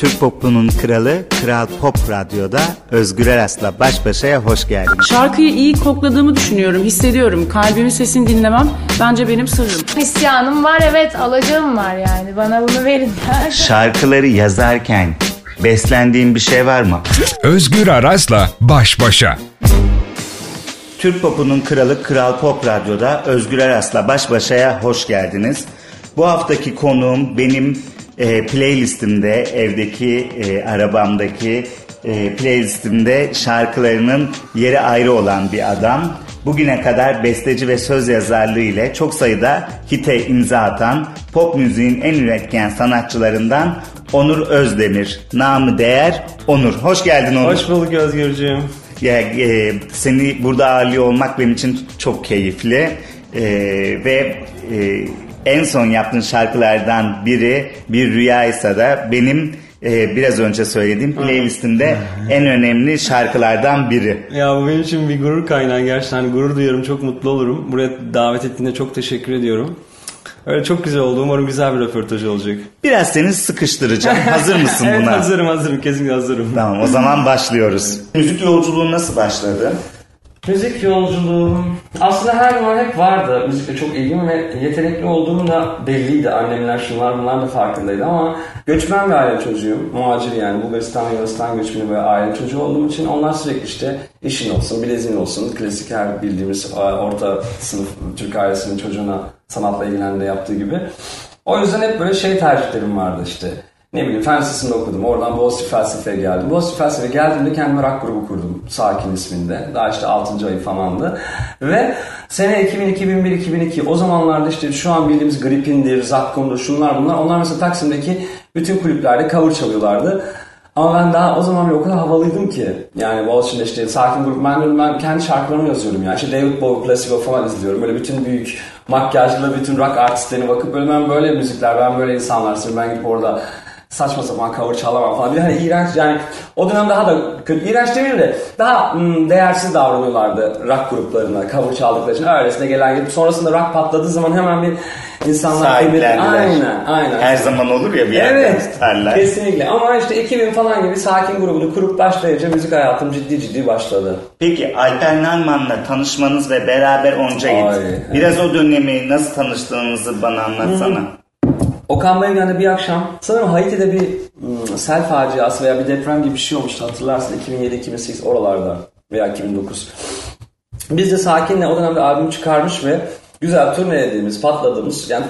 Türk popunun kralı Kral Pop Radyo'da Özgür Eras'la baş başaya hoş geldiniz. Şarkıyı iyi kokladığımı düşünüyorum, hissediyorum. Kalbimin sesini dinlemem bence benim sırrım. İsyanım var evet, alacağım var yani. Bana bunu verin. Şarkıları yazarken beslendiğin bir şey var mı? Özgür Aras'la baş başa. Türk popunun kralı Kral Pop Radyo'da Özgür Eras'la baş başaya hoş geldiniz. Bu haftaki konuğum benim e, playlistimde, evdeki, e, arabamdaki e, playlistimde şarkılarının yeri ayrı olan bir adam. Bugüne kadar besteci ve söz yazarlığı ile çok sayıda hite imza atan pop müziğin en üretken sanatçılarından Onur Özdemir. Namı değer Onur. Hoş geldin Onur. Hoş bulduk Özgürcüğüm. Ya, e, seni burada ağırlıyor olmak benim için çok keyifli e, ve e, en son yaptığın şarkılardan biri bir rüyaysa da benim e, biraz önce söylediğim playlistimde en önemli şarkılardan biri. Ya bu benim için bir gurur kaynağı gerçekten gurur duyuyorum çok mutlu olurum. Buraya davet ettiğinde çok teşekkür ediyorum. Öyle çok güzel oldu. Umarım güzel bir röportaj olacak. Biraz seni sıkıştıracağım. Hazır mısın evet buna? hazırım hazırım. Kesinlikle hazırım. Tamam o zaman başlıyoruz. Müzik yolculuğun nasıl başladı? Müzik yolculuğum aslında her zaman hep vardı. Müzikle çok ilgim ve yetenekli olduğum da belliydi. Annemler şunlar bunlar da farkındaydı ama göçmen bir aile çocuğuyum. Muhacir yani Bulgaristan ve Yunanistan göçmeni bir aile çocuğu olduğum için onlar sürekli işte işin olsun, bileziğin olsun, klasik her bildiğimiz e, orta sınıf Türk ailesinin çocuğuna sanatla ilgilendiğinde yaptığı gibi. O yüzden hep böyle şey tercihlerim vardı işte ne bileyim fen lisesinde okudum. Oradan Boğaziçi felsefeye geldim. Boğaziçi felsefeye geldiğimde kendime rock grubu kurdum. Sakin isminde. Daha işte 6. ayı falandı. Ve sene 2000, 2001, 2002 o zamanlarda işte şu an bildiğimiz Gripin'dir, Zakkum'dur şunlar bunlar. Onlar mesela Taksim'deki bütün kulüplerde cover çalıyorlardı. Ama ben daha o zaman o kadar havalıydım ki. Yani Boğaziçi'nde işte sakin grup. Ben, ben kendi şarkılarımı yazıyorum yani. İşte David Bowie, Placebo falan izliyorum. Böyle bütün büyük makyajlı bütün rock artistlerine bakıp böyle ben böyle müzikler, ben böyle insanlar ben gidip orada saçma sapan cover çalamam falan. Bir de hani iğrenç yani o dönem daha da kötü. İğrenç demeyeyim de daha hmm, değersiz davranıyorlardı rock gruplarına cover çaldıkları için. Öylesine gelen gibi. Sonrasında rock patladığı zaman hemen bir insanlar Sahiplendiler. Aynen aynen. Her zaman olur ya bir yerden Evet, tutarlar. kesinlikle. Ama işte 2000 falan gibi sakin grubunu kurup başlayınca müzik hayatım ciddi ciddi başladı. Peki Alper Narman'la tanışmanız ve beraber onca git. evet. Biraz o dönemi nasıl tanıştığınızı bana anlatsana. Okan Bayülgen'de bir akşam sanırım Haiti'de bir ım, sel faciası veya bir deprem gibi bir şey olmuştu hatırlarsın 2007-2008 oralarda veya 2009. Biz de Sakin'le o dönemde albüm çıkarmış ve güzel turnelediğimiz, patladığımız yani,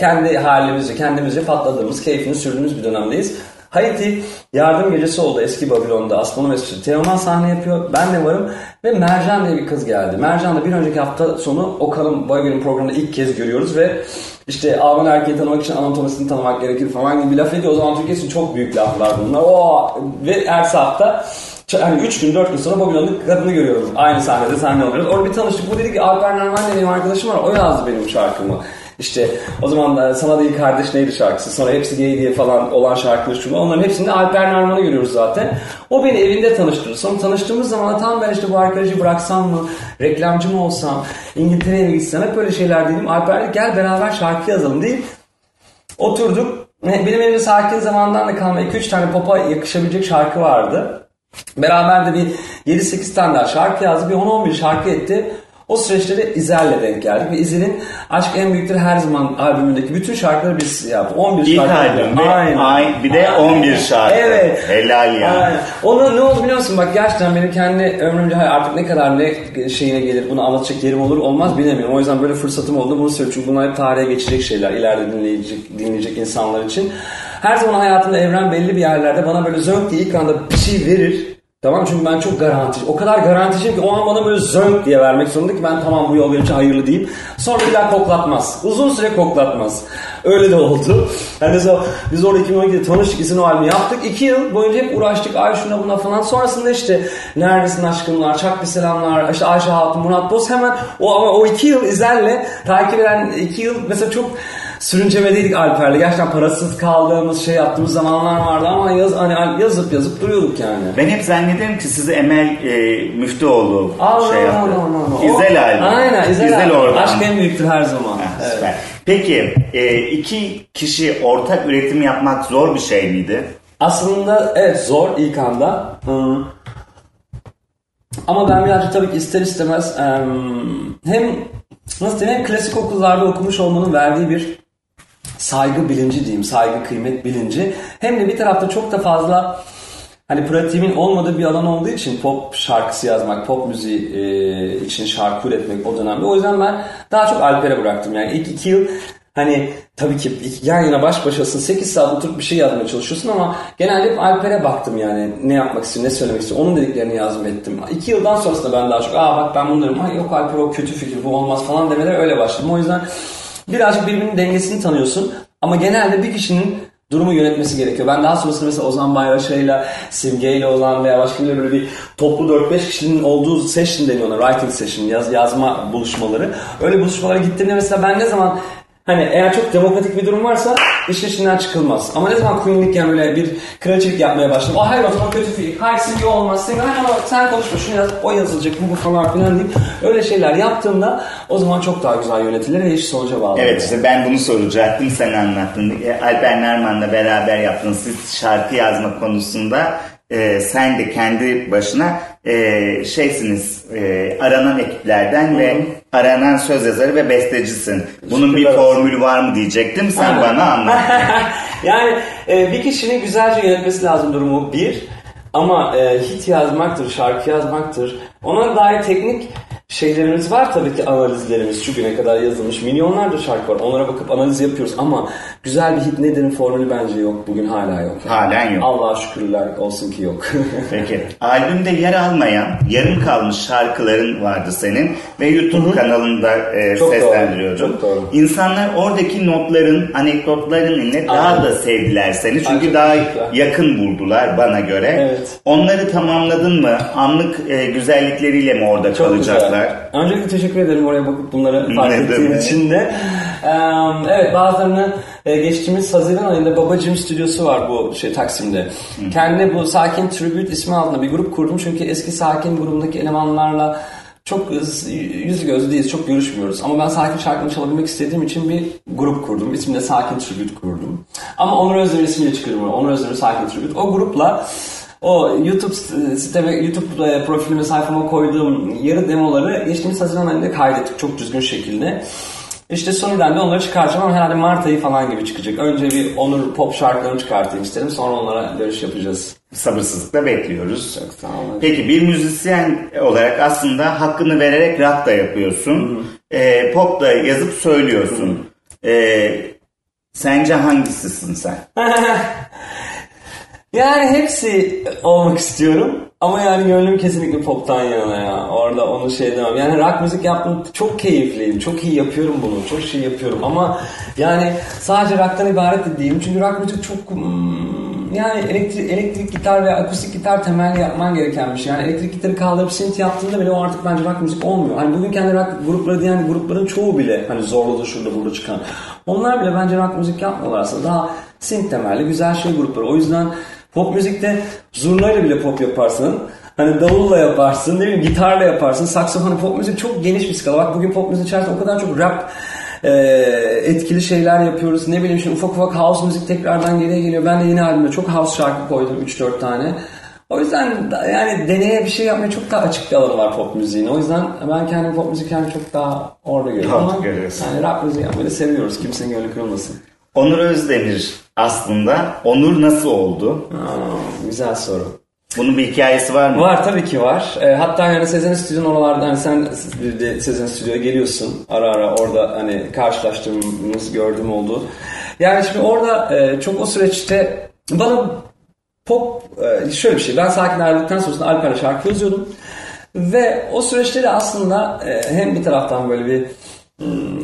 kendi halimizce, kendimizce patladığımız, keyfini sürdüğümüz bir dönemdeyiz. Haiti yardım gecesi oldu eski Babilon'da. Astronom Mesut'u. Teoman sahne yapıyor. Ben de varım. Ve Mercan diye bir kız geldi. Mercan da bir önceki hafta sonu Okan'ın Boyver'in programında ilk kez görüyoruz ve işte Alman erkeği tanımak için anatomisini tanımak gerekir falan gibi laf ediyor. O zaman Türkiye için çok büyük laflar bunlar. Oo! Ve ertesi hafta yani 3 gün 4 gün sonra Babilon'da kadını görüyoruz. Aynı sahnede sahne alıyoruz. Orada bir tanıştık. Bu dedi ki Alper Narman diye benim arkadaşım var. O yazdı benim şarkımı. İşte o zaman da Sana Değil Kardeş neydi şarkısı. Sonra hepsi gay diye falan olan şarkılar şunu. Onların hepsinde Alper Narman'ı görüyoruz zaten. O beni evinde tanıştırdı. Sonra tanıştığımız zaman tam ben işte bu arkadaşı bıraksam mı? Reklamcı mı olsam? İngiltere'ye mi gitsem? Hep böyle şeyler dedim. Alper dedi gel beraber şarkı yazalım deyip oturduk. Benim elimde sakin zamandan da kalma 2-3 tane popa yakışabilecek şarkı vardı. Beraber de bir 7-8 tane daha şarkı yazdı. Bir 10-11 şarkı etti. O süreçte de İzel'le denk geldik. Ve İzel'in Aşk En Büyüktür Her Zaman albümündeki bütün şarkıları biz yaptık. 11 İlk şarkı. albüm ve Aynen. ay- bir de 11 şarkı. Evet. Helal ya. Aynen. Ona ne oldu biliyor musun? Bak gerçekten benim kendi ömrümce artık ne kadar ne şeyine gelir bunu anlatacak yerim olur olmaz bilemiyorum. O yüzden böyle fırsatım oldu bunu söylüyorum. Çünkü bunlar hep tarihe geçecek şeyler. ileride dinleyecek, dinleyecek insanlar için. Her zaman hayatımda evren belli bir yerlerde bana böyle zönk diye ilk anda bir şey verir. Tamam çünkü ben çok garantici. O kadar garanticiyim ki o an bana böyle zönk diye vermek zorunda ki ben tamam bu yol benim için hayırlı deyip sonra bir daha koklatmaz. Uzun süre koklatmaz. Öyle de oldu. Yani mesela biz orada 2012'de tanıştık isim o albümü yaptık. İki yıl boyunca hep uğraştık ay şuna buna falan. Sonrasında işte Neredesin aşkımlar, Çak bir selamlar, işte Ayşe Hatun, Murat Boz hemen o ama o iki yıl izlerle takip eden iki yıl mesela çok sürüncemedeydik Alper'le. Gerçekten parasız kaldığımız şey yaptığımız zamanlar vardı ama yaz, hani yazıp yazıp duruyorduk yani. Ben hep zannederim ki sizi Emel e, Müftüoğlu Aa, şey yaptı. no, no, no. İzel albüm. Aynen İzel, albüm. oradan. Aşk en büyüktür her zaman. Ha, Evet. süper. Peki e, iki kişi ortak üretim yapmak zor bir şey miydi? Aslında evet zor ilk anda. Hmm. Ama ben birazcık tabii ki ister istemez em, hem nasıl diyeyim hem klasik okullarda okumuş olmanın verdiği bir saygı bilinci diyeyim, saygı kıymet bilinci. Hem de bir tarafta çok da fazla hani pratiğimin olmadığı bir alan olduğu için pop şarkısı yazmak, pop müziği e, için şarkı üretmek o dönemde. O yüzden ben daha çok Alper'e bıraktım. Yani ilk iki yıl hani tabii ki yan yana baş başasın 8 saat oturup bir şey yazmaya çalışıyorsun ama genelde hep Alper'e baktım yani ne yapmak istiyor, ne söylemek istiyor. Onun dediklerini yazdım ettim. İki yıldan sonrasında ben daha çok aa bak ben bunu. Ha yok Alper o kötü fikir bu olmaz falan demeler öyle başladım. O yüzden birazcık birbirinin dengesini tanıyorsun. Ama genelde bir kişinin durumu yönetmesi gerekiyor. Ben daha sonrasında mesela Ozan Bayraşay'la, Simge'yle olan veya başka bir böyle bir toplu 4-5 kişinin olduğu session deniyor ona. Writing session, yaz, yazma buluşmaları. Öyle buluşmalara gittiğimde mesela ben ne zaman Hani eğer çok demokratik bir durum varsa işin içinden çıkılmaz. Ama ne zaman Queen'likken böyle bir kraliçelik yapmaya başladım. Oh hayır o zaman kötü fikir. Hayır simge olmaz. Simge hayır ama sen konuşma şunu yaz. O yazılacak bu bu falan filan deyip öyle şeyler yaptığımda o zaman çok daha güzel yönetilir ve iş sonuca bağlı. Evet işte ben bunu soracaktım sen anlattın. E, Alper Narman'la beraber yaptınız. Siz şarkı yazma konusunda e, sen de kendi başına e, şeysiniz e, aranan ekiplerden ve aranan söz yazarı ve bestecisin. Bunun bir formülü var mı diyecektim. Sen Aynen. bana anlat. yani e, bir kişinin güzelce yönetmesi lazım durumu bir. Ama e, hit yazmaktır, şarkı yazmaktır. Ona dair teknik şeylerimiz var tabii ki analizlerimiz. Şu güne kadar yazılmış milyonlarca şarkı var. Onlara bakıp analiz yapıyoruz ama güzel bir hit nedir'in formülü bence yok. Bugün hala yok. Halen yok. Allah'a şükürler olsun ki yok. Peki. Albümde yer almayan, yarım kalmış şarkıların vardı senin ve YouTube kanalında e, Çok doğru, seslendiriyordun. çok doğru. İnsanlar oradaki notların, anekdotlarınla daha Aynen. da sevdiler seni. Çünkü Ay, çok daha yakın buldular bana göre. Evet. Onları tamamladın mı? Anlık e, güzellikleriyle mi orada Çok kalacaklar? güzel. Öncelikle teşekkür ederim oraya bakıp bunları fark ettiğin için de. Evet bazılarını e, geçtiğimiz Haziran ayında Babacım Stüdyosu var bu şey Taksim'de. Kendi bu Sakin Tribute ismi altında bir grup kurdum. Çünkü eski Sakin grubundaki elemanlarla çok yüz göz değiliz, çok görüşmüyoruz. Ama ben Sakin şarkılarını çalabilmek istediğim için bir grup kurdum. İsmini de Sakin Tribute kurdum. Ama Onur Özdemir'in ismiyle çıkıyorum. Onur Özdemir Sakin Tribute. O grupla o YouTube siteme, YouTube e, profilime sayfama koyduğum yarı demoları geçtiğimiz Haziran ayında kaydettik çok düzgün şekilde. İşte sonradan da onları çıkartacağım ama herhalde Mart ayı falan gibi çıkacak. Önce bir Onur pop şarkılarını çıkartayım istedim. Sonra onlara dönüş yapacağız. Sabırsızlıkla bekliyoruz. Çok sağ olun. Peki bir müzisyen olarak aslında hakkını vererek rock da yapıyorsun. E, pop da yazıp söylüyorsun. E, sence hangisisin sen? Yani hepsi olmak istiyorum. Ama yani gönlüm kesinlikle poptan yana ya. Orada onu şey demem. Yani rock müzik yaptım çok keyifliyim. Çok iyi yapıyorum bunu. Çok şey yapıyorum. Ama yani sadece rock'tan ibaret de değilim. Çünkü rock müzik çok hmm, yani elektrik, elektrik gitar ve akustik gitar temelli yapman gereken bir şey. Yani elektrik gitarı kaldırıp synth yaptığında bile o artık bence rock müzik olmuyor. Hani bugün kendi rock grupları diyen grupların çoğu bile hani zorladı şurada burada çıkan. Onlar bile bence rock müzik yapmıyorlar aslında. Daha synth temelli güzel şey grupları. O yüzden Pop müzikte zurnayla bile pop yaparsın. Hani davulla yaparsın, ne bileyim gitarla yaparsın, saksafonu pop müzik çok geniş bir skala. Bak bugün pop müzik içerisinde o kadar çok rap e, etkili şeyler yapıyoruz. Ne bileyim şimdi ufak ufak house müzik tekrardan geriye geliyor. Ben de yeni albümde çok house şarkı koydum 3-4 tane. O yüzden yani deneye bir şey yapmaya çok daha açık bir alanı var pop müziğin. O yüzden ben kendim pop müzik yani çok daha orada görüyorum. Ama. Yani rap müziği yapmayı da seviyoruz. Kimsenin gönlü kırılmasın. Onur Özdemir aslında. Onur nasıl oldu? Aa, güzel soru. Bunun bir hikayesi var mı? Var tabii ki var. E, hatta yani Sezen Stüdyo'nun oralarda hani sen Sezen Stüdyo'ya geliyorsun ara ara orada hani karşılaştığımız gördüğüm oldu. Yani şimdi orada e, çok o süreçte bana pop e, şöyle bir şey ben sakin ayrıldıktan sonrasında Alper'le şarkı yazıyordum. Ve o süreçte de aslında e, hem bir taraftan böyle bir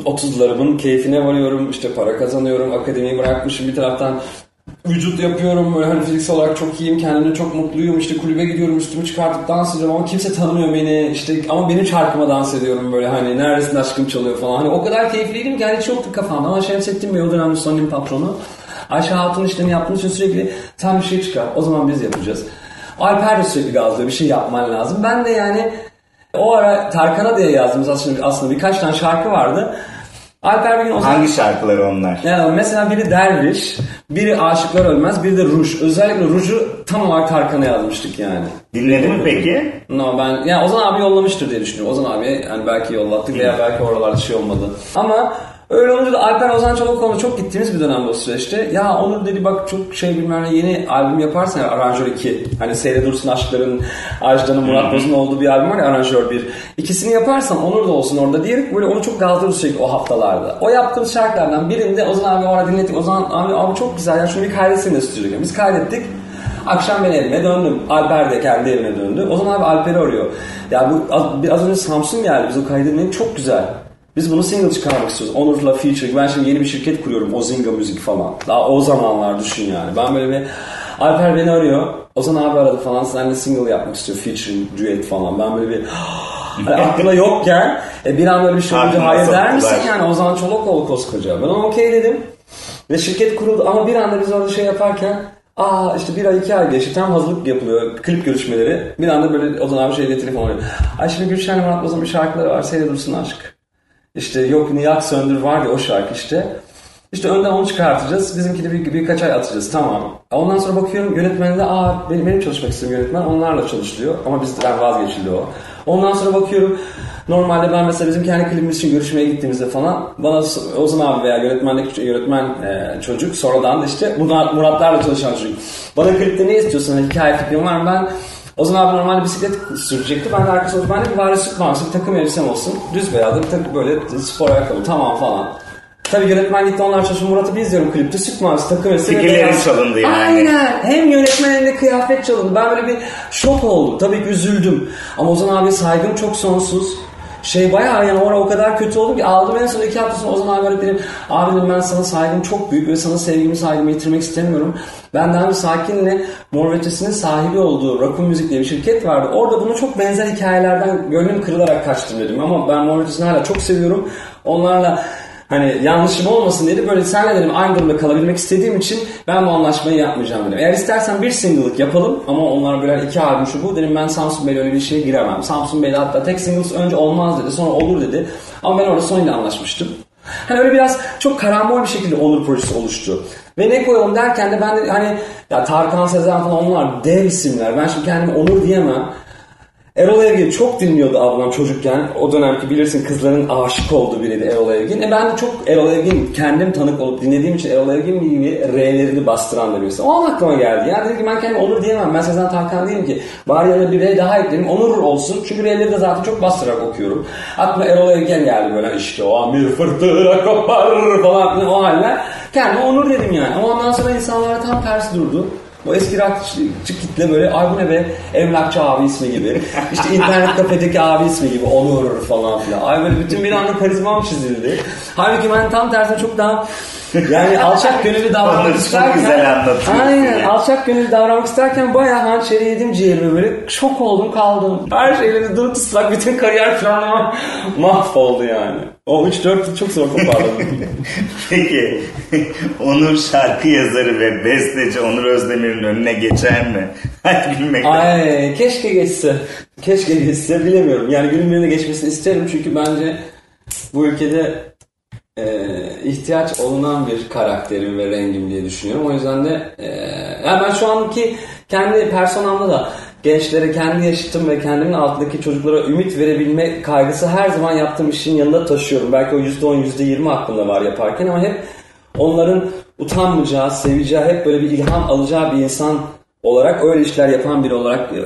30'larımın keyfine varıyorum. işte para kazanıyorum. Akademiyi bırakmışım bir taraftan vücut yapıyorum böyle hani fiziksel olarak çok iyiyim kendimle çok mutluyum işte kulübe gidiyorum üstümü çıkartıp dans ediyorum ama kimse tanımıyor beni işte ama benim şarkıma dans ediyorum böyle hani neredesin aşkım çalıyor falan hani o kadar keyifliydim ki hani hiç kafamda ama Şemsettin Bey o dönemde Sony'nin patronu Ayşe Hatun işlerini yaptığımız için sürekli sen bir şey çıkar o zaman biz yapacağız Alper de sürekli gazlıyor bir şey yapman lazım ben de yani o ara Tarkan'a diye yazdığımız aslında, aslında birkaç tane şarkı vardı Alper Bilgin o zaman... Hangi şarkıları onlar? Yani mesela biri Derviş, biri Aşıklar Ölmez, biri de Ruj. Özellikle Ruj'u tam olarak Tarkan'a yazmıştık yani. Dinledi mi peki? No ben yani Ozan abi yollamıştır diye düşünüyorum. Ozan abi yani belki yollattık veya belki oralarda şey olmadı. Ama öyle olunca da Alper Ozan Çolakoğlu'na çok gittiğimiz bir dönemde o süreçte. Ya Onur dedi bak çok şey bilmem ne yeni albüm yaparsan ya, aranjör 2. Hani Seyre Dursun Aşkların, Ajda'nın Murat Boz'un olduğu bir albüm var ya aranjör 1. İkisini yaparsan Onur da olsun orada diyerek böyle onu çok galdırıyoruz sürekli o haftalarda. O yaptığımız şarkılardan birinde Ozan abi orada dinlettik. Ozan abi, abi çok güzel ya şunu bir kaydetsene stüdyoya. Biz kaydettik. Akşam ben evime döndüm. Alper de kendi evine döndü. O zaman abi Alper'i arıyor. Ya bu az, az önce Samsun geldi. Biz o kaydetmeyi çok güzel. Biz bunu single çıkarmak istiyoruz. Onur'la feature. Ben şimdi yeni bir şirket kuruyorum. Ozinga Müzik falan. Daha o zamanlar düşün yani. Ben böyle bir... Alper beni arıyor. Ozan abi aradı falan. Seninle single yapmak istiyor. Feature, duet falan. Ben böyle bir... Hani aklına yokken e, bir an böyle bir şey olunca hayır der misin soktular. yani Ozan Çolakoğlu koskoca. Ben ona okey dedim. Ve şirket kuruldu ama bir anda biz orada şey yaparken Aa işte bir ay iki ay geçti tam hazırlık yapılıyor klip görüşmeleri. Bir anda böyle Ozan abi şeyle telefon arıyor. Ay şimdi Gülşen'le Murat Boz'un bir şarkıları var Seyre Dursun Aşk. İşte yok Niyak Söndür var ya o şarkı işte. İşte önden onu çıkartacağız. Bizimkini bir, birkaç ay atacağız. Tamam. Ondan sonra bakıyorum yönetmende aa benim, benim çalışmak istediğim yönetmen onlarla çalışılıyor. Ama bizden vazgeçildi o. Ondan sonra bakıyorum normalde ben mesela bizim kendi klibimiz için görüşmeye gittiğimizde falan bana Ozan abi veya yönetmendeki yönetmen e, çocuk sonradan da işte Murat, Muratlarla çalışan çocuk. Bana klipte ne istiyorsun? Hani hikaye fikrim var mı? Ben Ozan abi normalde bisiklet sürecekti. Ben de arkası oldu. Ben de bir bari süt mavisi bir takım elbisem olsun. Düz beyazlı bir takım böyle spor ayakkabı tamam falan. Tabii yönetmen gitti onlar çalışıyor. Murat'ı bir izliyorum klipte. Süt mavisi takım elbise. ve Fikirleri beyaz. çalındı yani. Aynen. Hem yönetmen hem de kıyafet çalındı. Ben böyle bir şok oldum. Tabii ki üzüldüm. Ama Ozan abi saygım çok sonsuz. Şey bayağı yani orada o kadar kötü oldum ki aldım en son iki hafta sonra Ozan abi arayıp dedim abi dedim ben sana saygım çok büyük ve sana sevgimi saygımı yitirmek istemiyorum. Ben daha önce Sakin'le Mor sahibi olduğu Rakun Müzik diye bir şirket vardı. Orada buna çok benzer hikayelerden gönlüm kırılarak kaçtım dedim. Ama ben Mor hala çok seviyorum. Onlarla Hani yanlışım olmasın dedi. Böyle senle dedim aynı durumda kalabilmek istediğim için ben bu anlaşmayı yapmayacağım dedim. Eğer istersen bir single'lık yapalım ama onlar birer iki albüm şu bu dedim ben Samsun Bey'le öyle bir şeye giremem. Samsun Bey'le hatta tek singles önce olmaz dedi sonra olur dedi. Ama ben orada Sony'le anlaşmıştım. Hani öyle biraz çok karambol bir şekilde Onur projesi oluştu. Ve ne koyalım derken de ben de hani ya Tarkan Sezen falan onlar dev isimler. Ben şimdi kendime Onur diyemem. Erol Evgin çok dinliyordu ablam çocukken. O dönemki bilirsin kızların aşık olduğu biriydi Erol Evgin. E ben de çok Erol Evgin kendim tanık olup dinlediğim için Erol Evgin gibi R'lerini bastıran da birisi. O an aklıma geldi. Ya dedim ki ben kendime Onur diyemem. Ben Sezen Tarkan değilim ki. Bari yanına bir R daha ekleyeyim. Onur olsun. Çünkü R'leri de zaten çok bastırarak okuyorum. Aklıma Erol Evgin geldi böyle işte o amir fırtına kopar falan o haller. Kendime Onur dedim yani. Ama ondan sonra insanlara tam tersi durdu. O eski rockçı kitle böyle ay bu ne be emlakçı abi ismi gibi. İşte internet kafedeki abi ismi gibi Onur falan filan. Ay böyle bütün bir anda karizmam çizildi. Halbuki ben tam tersine çok daha yani alçak gönüllü davranmak çok isterken güzel anlatıyorsun Aynen ya. alçak gönüllü davranmak isterken bayağı hançeri yedim ciğerime böyle şok oldum kaldım. Her şeyleri dur tutsak bütün kariyer planlama mahvoldu yani. O 3-4 yıl çok zor toparladım. Peki Onur şarkı yazarı ve besteci Onur Özdemir'in önüne geçer mi? Hadi gülmekten. Ay keşke geçse. Keşke geçse bilemiyorum. Yani günün birine geçmesini isterim çünkü bence bu ülkede e, ihtiyaç olunan bir karakterim ve rengim diye düşünüyorum. O yüzden de e, yani ben şu anki kendi personamda da gençlere kendi yaşıtım ve kendimin altındaki çocuklara ümit verebilme kaygısı her zaman yaptığım işin yanında taşıyorum. Belki o %10, %20 aklımda var yaparken ama hep onların utanmayacağı, seveceği, hep böyle bir ilham alacağı bir insan olarak öyle işler yapan biri olarak eee,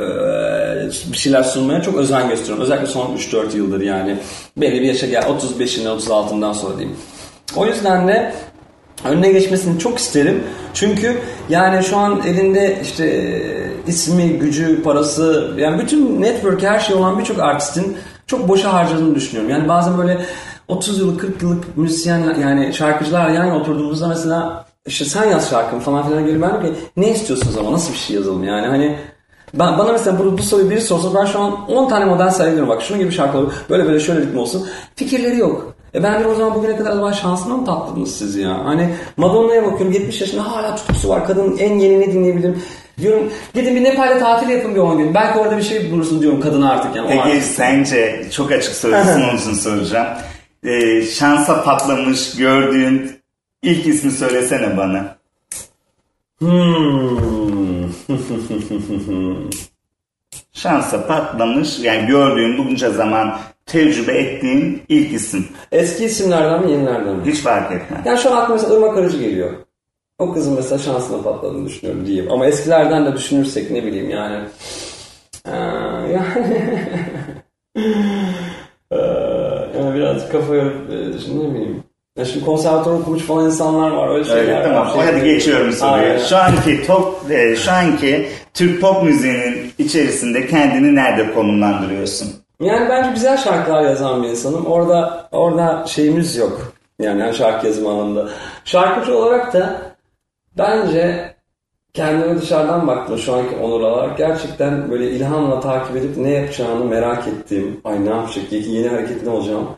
bir şeyler sunmaya çok özen gösteriyorum. Özellikle son 3-4 yıldır yani. Belli bir yaşa gel 35'inden 36'dan sonra diyeyim. O yüzden de önüne geçmesini çok isterim. Çünkü yani şu an elinde işte e, ismi, gücü, parası yani bütün network her şey olan birçok artistin çok boşa harcadığını düşünüyorum. Yani bazen böyle 30 yıllık 40 yıllık müzisyen yani şarkıcılar yan yana oturduğumuzda mesela işte sen yaz şarkımı falan filan geliyor. Ben diyorum ki ne istiyorsunuz ama nasıl bir şey yazalım yani hani ben, bana mesela bu, bu soruyu biri sorsa ben şu an 10 tane model sayabilirim. Bak şunun gibi şarkılar böyle böyle şöyle ritmi olsun. Fikirleri yok. E ben de o zaman bugüne kadar acaba şansına mı tatladınız siz ya? Hani Madonna'ya bakıyorum 70 yaşında hala tutkusu var. Kadının en yeni ne dinleyebilirim? Diyorum gidin bir Nepal'de tatil yapın bir 10 gün. Belki orada bir şey bulursun diyorum kadına artık yani. Peki artık. sence çok açık soruyorsun onun için soracağım. e, şansa patlamış gördüğün ilk ismi söylesene bana. Hmm. Şansa patlamış yani gördüğün bunca zaman tecrübe ettiğin ilk isim. Eski isimlerden mi yenilerden mi? Hiç fark etmez. Yani şu an aklıma mesela Irmak Arıcı geliyor. O kızın mesela şansına patladığını düşünüyorum diyeyim. Ama eskilerden de düşünürsek ne bileyim yani. Ee, yani... Ee, yani biraz kafaya e, ne bileyim. Ya şimdi konservatuvar okumuş falan insanlar var. Öyle şeyler var. tamam. Şey- Hadi geçiyorum. Aynen. Şu anki top, e, şu anki Türk pop müziğinin içerisinde kendini nerede konumlandırıyorsun? Yani bence güzel şarkılar yazan bir insanım. Orada orada şeyimiz yok. Yani yani şarkı yazım anlamında. Şarkıcı olarak da bence kendime dışarıdan baktım şu anki Onur olarak. Gerçekten böyle ilhamla takip edip ne yapacağını merak ettiğim. Ay ne yapacak, yeni hareket ne olacağım.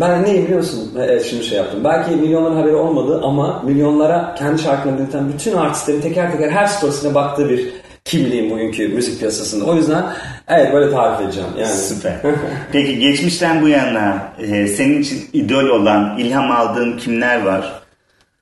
Ben ne biliyorsun? Evet şimdi şey yaptım. Belki milyonların haberi olmadı ama milyonlara kendi şarkılarını dinleten bütün artistlerin teker teker her storiesine baktığı bir kimliğim bugünkü müzik piyasasında. O yüzden evet böyle tarif edeceğim. Yani Süper. Peki geçmişten bu yana e, senin için idol olan, ilham aldığın kimler var?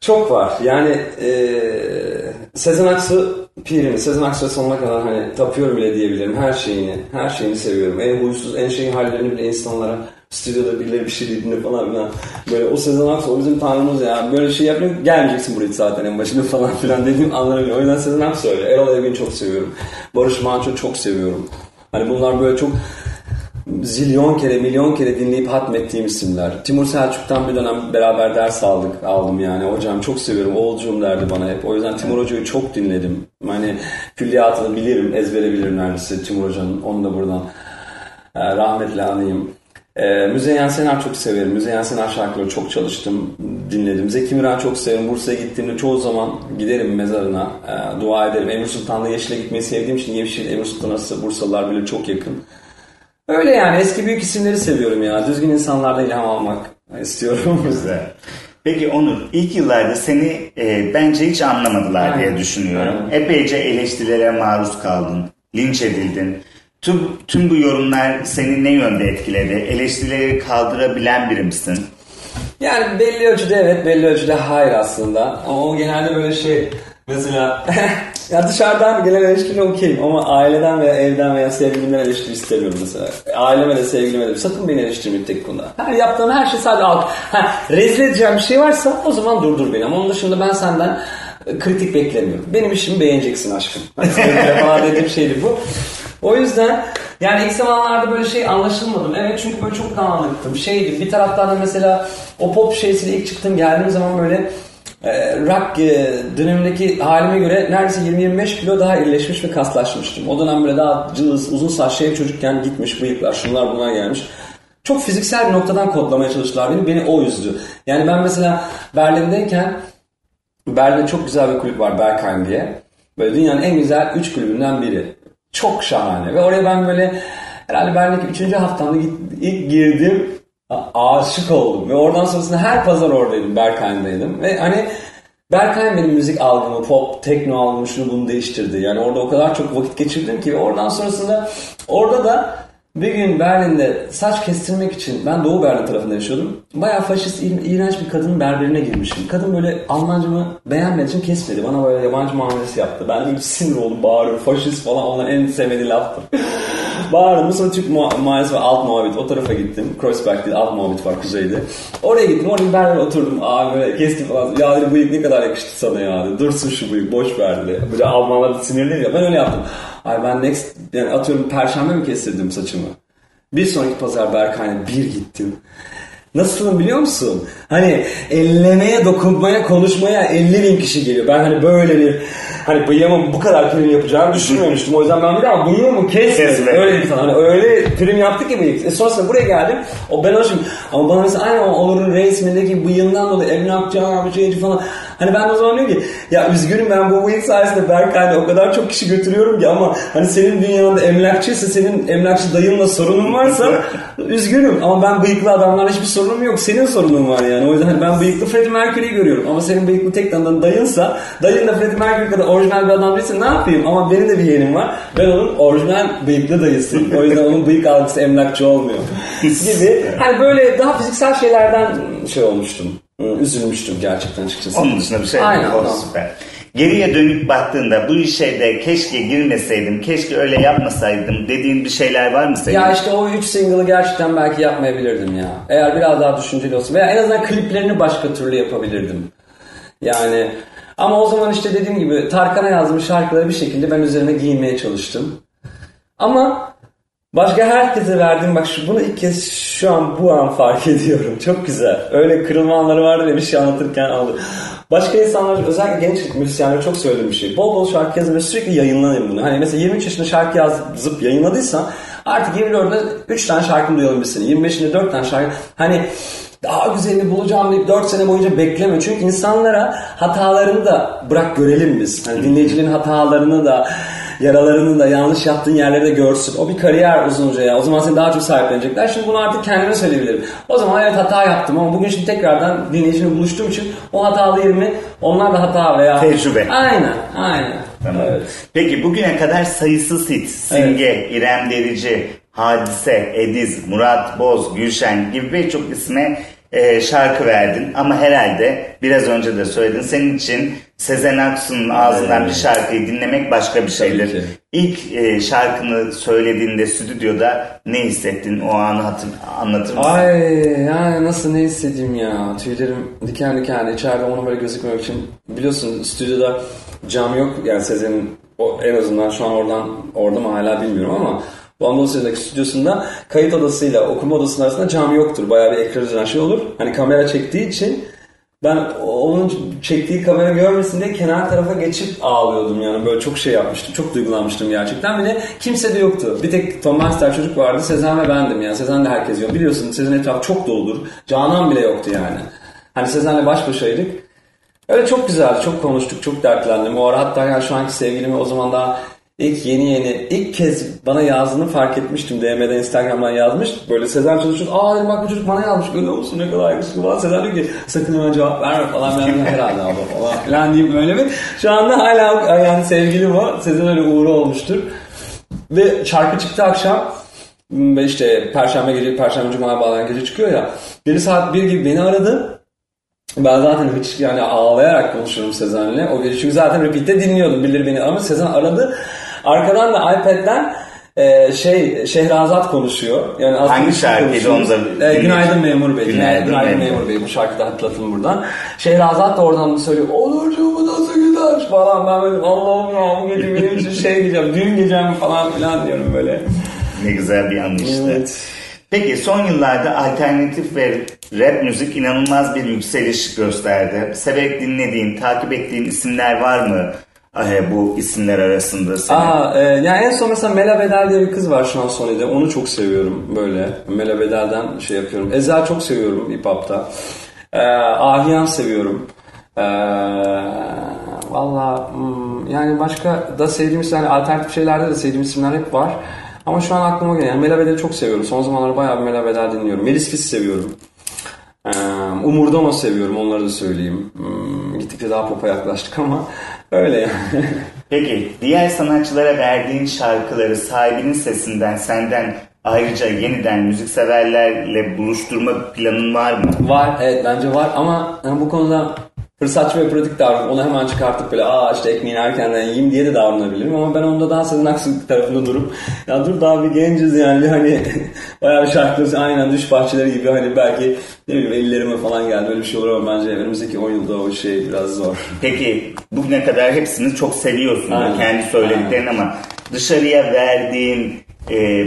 Çok var. Yani eee Sezen Aksu pirimi. Sezen Aksu'ya sonuna kadar hani tapıyorum bile diyebilirim. Her şeyini, her şeyini seviyorum. En huysuz, en şey hallerini bile insanlara stüdyoda birileri bir şey dediğinde falan filan. Böyle o Sezen Aksu o bizim tanrımız ya. Böyle şey yapıyor gelmeyeceksin buraya zaten en başında falan filan dediğim anları bile. O yüzden Sezen Aksu öyle. Erol Evgin'i çok seviyorum. Barış Manço çok seviyorum. Hani bunlar böyle çok zilyon kere, milyon kere dinleyip hatmettiğim isimler. Timur Selçuk'tan bir dönem beraber ders aldık, aldım yani. Hocam çok seviyorum, oğulcuğum derdi bana hep. O yüzden Timur Hoca'yı çok dinledim. Hani külliyatını bilirim, ezbere bilirim neredeyse Timur Hoca'nın. Onu da buradan e, rahmetle anayım. E, Müzeyyen Senar çok severim. Müzeyyen Senar şarkıları çok çalıştım, dinledim. Zeki Müren çok severim. Bursa'ya gittiğimde çoğu zaman giderim mezarına, e, dua ederim. Emir Sultan'la Yeşil'e gitmeyi sevdiğim için Yeşil, Emir Sultan'a Bursalılar bile çok yakın. Öyle yani eski büyük isimleri seviyorum ya. Düzgün insanlardan ilham almak istiyorum. Güzel. Peki Onur, ilk yıllarda seni e, bence hiç anlamadılar diye Aynen. düşünüyorum. Aynen. Epeyce eleştirilere maruz kaldın, linç edildin. Tüm, tüm bu yorumlar seni ne yönde etkiledi? Eleştirileri kaldırabilen biri misin? yani belli ölçüde evet belli ölçüde hayır aslında. Ama o genelde böyle şey mesela ya dışarıdan gelen eleştiri okeyim ama aileden veya evden veya sevgilimden eleştiri istemiyorum mesela. Aileme de sevgilime de sakın beni eleştirmeyin tek konuda. Her yaptığım her şey sadece. Ha, rezil edeceğim bir şey varsa o zaman durdur beni. Ama onun dışında ben senden e, kritik beklemiyorum. Benim işimi beğeneceksin aşkım. Sevgilime falan dediğim şeydi bu. O yüzden yani ilk zamanlarda böyle şey anlaşılmadım. Evet çünkü böyle çok dağınıktım. Şeydi bir taraftan da mesela o pop şeysiyle ilk çıktım geldiğim zaman böyle e, rock e, dönemindeki halime göre neredeyse 20-25 kilo daha irileşmiş ve kaslaşmıştım. O dönem böyle daha cılız, uzun saçlı ev çocukken gitmiş bıyıklar, şunlar bunlar gelmiş. Çok fiziksel bir noktadan kodlamaya çalıştılar beni. Beni o üzdü. Yani ben mesela Berlin'deyken Berlin'de çok güzel bir kulüp var Berghain diye. Böyle dünyanın en güzel 3 kulübünden biri. Çok şahane. Ve oraya ben böyle herhalde Berlin'deki 3. haftamda ilk girdim. Aşık oldum. Ve oradan sonrasında her pazar oradaydım. Berghain'deydim. Ve hani Berkay benim müzik algımı, pop, tekno algımı şunu bunu değiştirdi. Yani orada o kadar çok vakit geçirdim ki ve oradan sonrasında orada da bir gün Berlin'de saç kestirmek için ben Doğu Berlin tarafında yaşıyordum. Bayağı faşist, iğ- iğrenç bir kadının berberine girmişim. Kadın böyle Almancamı beğenmediği için kesmedi. Bana böyle yabancı muamelesi yaptı. Ben böyle sinir oldum, bağırıyorum. Faşist falan onların en sevmediği laftır. Bağırdım. Sonra Türk mu- mahallesi var, Alt Muhabbet. O tarafa gittim. Kreuzberg değil, Alt Muhabbet var kuzeyde. Oraya gittim. Orada bir berbere oturdum. Abi böyle kestim falan. Ya dedi bıyık ne kadar yakıştı sana ya dedi. Dursun şu bıyık, boş ver. Böyle Almanlar sinirli ya. Ben öyle yaptım. Ay ben next, yani atıyorum perşembe mi kestirdim saçımı? Bir sonraki pazar Berkay'la bir gittim. Nasılım biliyor musun? Hani ellemeye, dokunmaya, konuşmaya 50 bin kişi geliyor. Ben hani böyle bir hani bıyığımın bu kadar prim yapacağını düşünmemiştim. O yüzden ben bir daha bıyığımı kesmedim. Kesme. Öyle falan. Hani öyle prim yaptık ki bıyık. E sonrasında buraya geldim. O ben hoşum. Ama bana mesela aynı Onur'un resmindeki bıyığından dolayı emlakçı abi şeyci falan. Hani ben o zaman diyorum ki ya üzgünüm ben bu bıyık sayesinde Berkay'la o kadar çok kişi götürüyorum ki ama hani senin dünyanda emlakçıysa senin emlakçı dayınla sorunun varsa üzgünüm ama ben bıyıklı adamlarla hiçbir sorun sorunum yok. Senin sorunun var yani. O yüzden hani ben bıyıklı Freddie Mercury'yi görüyorum. Ama senin bıyıklı tek dayınsa, dayın da Freddie Mercury kadar orijinal bir adam değilse ne yapayım? Ama benim de bir yeğenim var. Ben onun orijinal bıyıklı dayısıyım. O yüzden onun bıyık algısı emlakçı olmuyor. gibi. Hani böyle daha fiziksel şeylerden şey olmuştum. Üzülmüştüm gerçekten açıkçası. Onun dışında bir şey yok. Aynen. Tamam. süper. Geriye dönüp baktığında bu işe de keşke girmeseydim, keşke öyle yapmasaydım dediğin bir şeyler var mı senin? Ya işte o 3 single'ı gerçekten belki yapmayabilirdim ya. Eğer biraz daha düşünceli olsa veya en azından kliplerini başka türlü yapabilirdim. Yani ama o zaman işte dediğim gibi Tarkan'a yazmış şarkıları bir şekilde ben üzerine giymeye çalıştım. Ama başka herkese verdiğim bak şu, bunu ilk kez şu an bu an fark ediyorum. Çok güzel. Öyle kırılma anları vardı ya bir şey anlatırken aldı. Başka insanlar özellikle genç müzisyenlere çok söylediğim bir şey. Bol bol şarkı yazın ve sürekli yayınlayın bunu. Hani mesela 23 yaşında şarkı yazıp yayınladıysan artık 24'de 3 tane şarkını duyalım biz seni. 25'inde 4 tane şarkı. Hani daha güzelini bulacağım deyip 4 sene boyunca bekleme. Çünkü insanlara hatalarını da bırak görelim biz. Hani dinleyicilerin hatalarını da yaralarını da yanlış yaptığın yerleri de görsün. O bir kariyer uzunca ya. O zaman seni daha çok sahiplenecekler. Şimdi bunu artık kendime söyleyebilirim. O zaman evet hata yaptım ama bugün şimdi tekrardan dinleyicimle buluştuğum için o hatalı yerimi onlar da hata veya... Tecrübe. Aynen, aynen. Tamam. Evet. Peki bugüne kadar sayısız hit, Simge, İrem Derici, Hadise, Ediz, Murat Boz, Gülşen gibi birçok isme e, şarkı verdin. Ama herhalde biraz önce de söyledin senin için Sezen Aksu'nun ağzından bir şarkıyı dinlemek başka bir şeydir. İlk e, şarkını söylediğinde stüdyoda ne hissettin o anı hatır, anlatır mısın? Ay yani nasıl ne hissedeyim ya. Tüylerim diken diken içeride onu böyle gözükmemek için. Biliyorsun stüdyoda cam yok. Yani Sezen'in en azından şu an oradan orada mı hala bilmiyorum ama bu Anadolu'daki stüdyosunda kayıt odasıyla okuma odasının arasında cam yoktur. Bayağı bir ekran üzerinden şey olur. Hani kamera çektiği için ben onun çektiği kamera görmesin diye kenar tarafa geçip ağlıyordum yani. Böyle çok şey yapmıştım çok duygulanmıştım gerçekten. Bir de kimse de yoktu. Bir tek Tom Master çocuk vardı. Sezen ve bendim yani. Sezen de herkes yok. Biliyorsun Sezen etrafı çok doludur Canan bile yoktu yani. Hani Sezen'le baş başaydık. Öyle çok güzeldi. Çok konuştuk çok dertlendim. O ara hatta yani şu anki sevgilimi o zaman daha ilk yeni yeni ilk kez bana yazdığını fark etmiştim. DM'den Instagram'dan yazmış. Böyle Sezen çalışıyor. Aa dedim bak bu çocuk bana yazmış. Görüyor musun ne kadar yakışıklı falan. Sezen diyor ki sakın hemen cevap verme falan. Ben dedim herhalde abla falan filan diyeyim böyle bir. Şu anda hala yani sevgilim o. Sezen öyle uğru olmuştur. Ve şarkı çıktı akşam. Ve işte Perşembe gece, Perşembe Cuma'ya bağlayan gece çıkıyor ya. Gece saat 1 gibi beni aradı. Ben zaten hiç yani ağlayarak konuşuyorum Sezen'le. O gece çünkü zaten repeat'te dinliyordum birileri beni ama Sezen aradı. Arkadan da iPad'den e, şey Şehrazat konuşuyor. Yani Hangi şey şarkıydı konuşuyor. onu da E. Günaydın Memur Bey. Günaydın Günaydın, Memur Memur Bey. Bu şarkıyı da hatırlatın buradan. Şehrazat da oradan söylüyor. Olurcu bu nasıl gider falan. Ben böyle Allah'ım ya bu gece benim için şey diyeceğim. Düğün gecem falan filan diyorum böyle. Ne güzel bir an işte. Evet. Peki son yıllarda alternatif ve rap müzik inanılmaz bir yükseliş gösterdi. Severek dinlediğin, takip ettiğin isimler var mı bu isimler arasında senin? Aa, e, yani en son mesela Mela Bedel diye bir kız var şu an Sony'de. Onu çok seviyorum böyle. Mela Bedel'den şey yapıyorum. Ezel çok seviyorum hip hop'ta. E, Ahiyan seviyorum. E, Valla hmm, yani başka da sevdiğim isimler, alternatif şeylerde de sevdiğim isimler hep var. Ama şu an aklıma gelen yani Mela Bedel'i çok seviyorum. Son zamanlarda bayağı bir Mela Bedel dinliyorum. Melis Kiss seviyorum. Ee, Umurdono seviyorum onları da söyleyeyim. Hmm, gittikçe daha pop'a yaklaştık ama öyle yani. Peki diğer sanatçılara verdiğin şarkıları sahibinin sesinden senden ayrıca yeniden müzikseverlerle buluşturma planın var mı? Var evet bence var ama yani bu konuda fırsatçı ve pratik davranıp onu hemen çıkartıp böyle aa işte ekmeğini erkenden yiyeyim diye de davranabilirim ama ben onda daha Sezen Aksu tarafında durup ya dur daha bir genciz yani bir hani bayağı bir şarkıları aynen düş bahçeleri gibi hani belki ne bileyim ellerime falan geldi öyle bir şey olur ama bence önümüzdeki 10 yılda o şey biraz zor. Peki bugüne kadar hepsini çok seviyorsun Aynen. kendi söylediklerin ama dışarıya verdiğin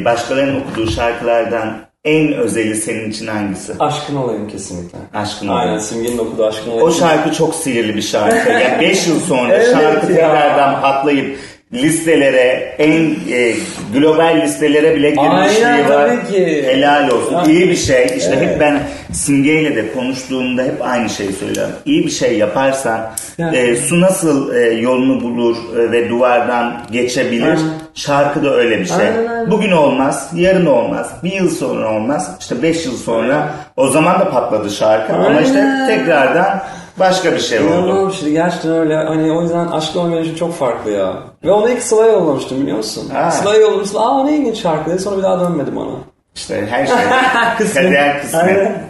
başkalarının okuduğu şarkılardan en özeli senin için hangisi? Aşkın olayım kesinlikle. Aşkın Aynen Olayım. Simge'nin okuduğu Aşkın olayım. O şarkı çok sihirli bir şarkı. Yani 5 yıl sonra Evet şarkı ya. tekrardan patlayıp listelere, en e, global listelere bile girmişliği Aynen, var. ki. Helal olsun. Ya. İyi bir şey. İşte Evet. hep ben Simge'yle de konuştuğumda hep aynı şeyi söylerim. İyi bir şey yaparsan Yani. e, su nasıl e, yolunu bulur e, ve duvardan geçebilir. Aynen. Şarkı da öyle bir şey. Aynen, aynen. Bugün olmaz, yarın olmaz, bir yıl sonra olmaz. İşte beş yıl sonra O zaman da patladı şarkı ama işte Aynen. tekrardan başka bir şey oldu. İnanılmaz bir şey. Gerçekten öyle. Hani o yüzden aşkla oynayışı çok farklı ya. Ve onu ilk Sıla'ya yollamıştım biliyor musun? Ha. Sıla'ya yollamıştım. Aa ne ilginç şarkı dedi. Sonra bir daha dönmedim ona. İşte her şey Kısmet. kader kısmet. Aynen.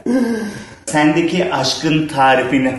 Sendeki aşkın tarifini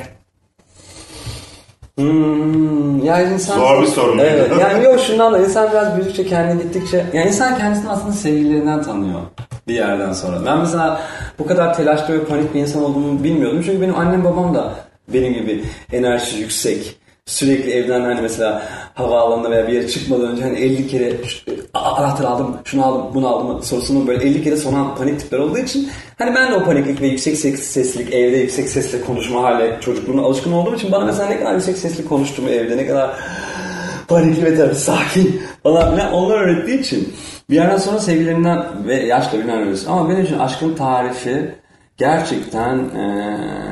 Hmm, ya insan... Zor bir soru muydu? Evet. Yani yok şundan da insan biraz büyüdükçe kendine gittikçe... Yani insan kendisini aslında sevgililerinden tanıyor bir yerden sonra. Ben mesela bu kadar telaşlı ve panik bir insan olduğumu bilmiyordum. Çünkü benim annem babam da benim gibi enerji yüksek. Sürekli evden hani mesela havaalanına veya bir yere çıkmadan önce hani 50 kere şu- "Aa, anahtar aldım, şunu aldım, bunu aldım sorusunu böyle 50 kere soran panik tipler olduğu için hani ben de o paniklik ve yüksek ses- seslilik, evde yüksek sesle konuşma hale çocukluğuna alışkın olduğum için bana mesela ne kadar yüksek sesli konuştuğumu evde ne kadar panikli ve tabii sakin falan filan onlar öğrettiği için bir yerden sonra sevgilerinden ve yaşla bilmem öylesi. Ama benim için aşkın tarifi gerçekten eee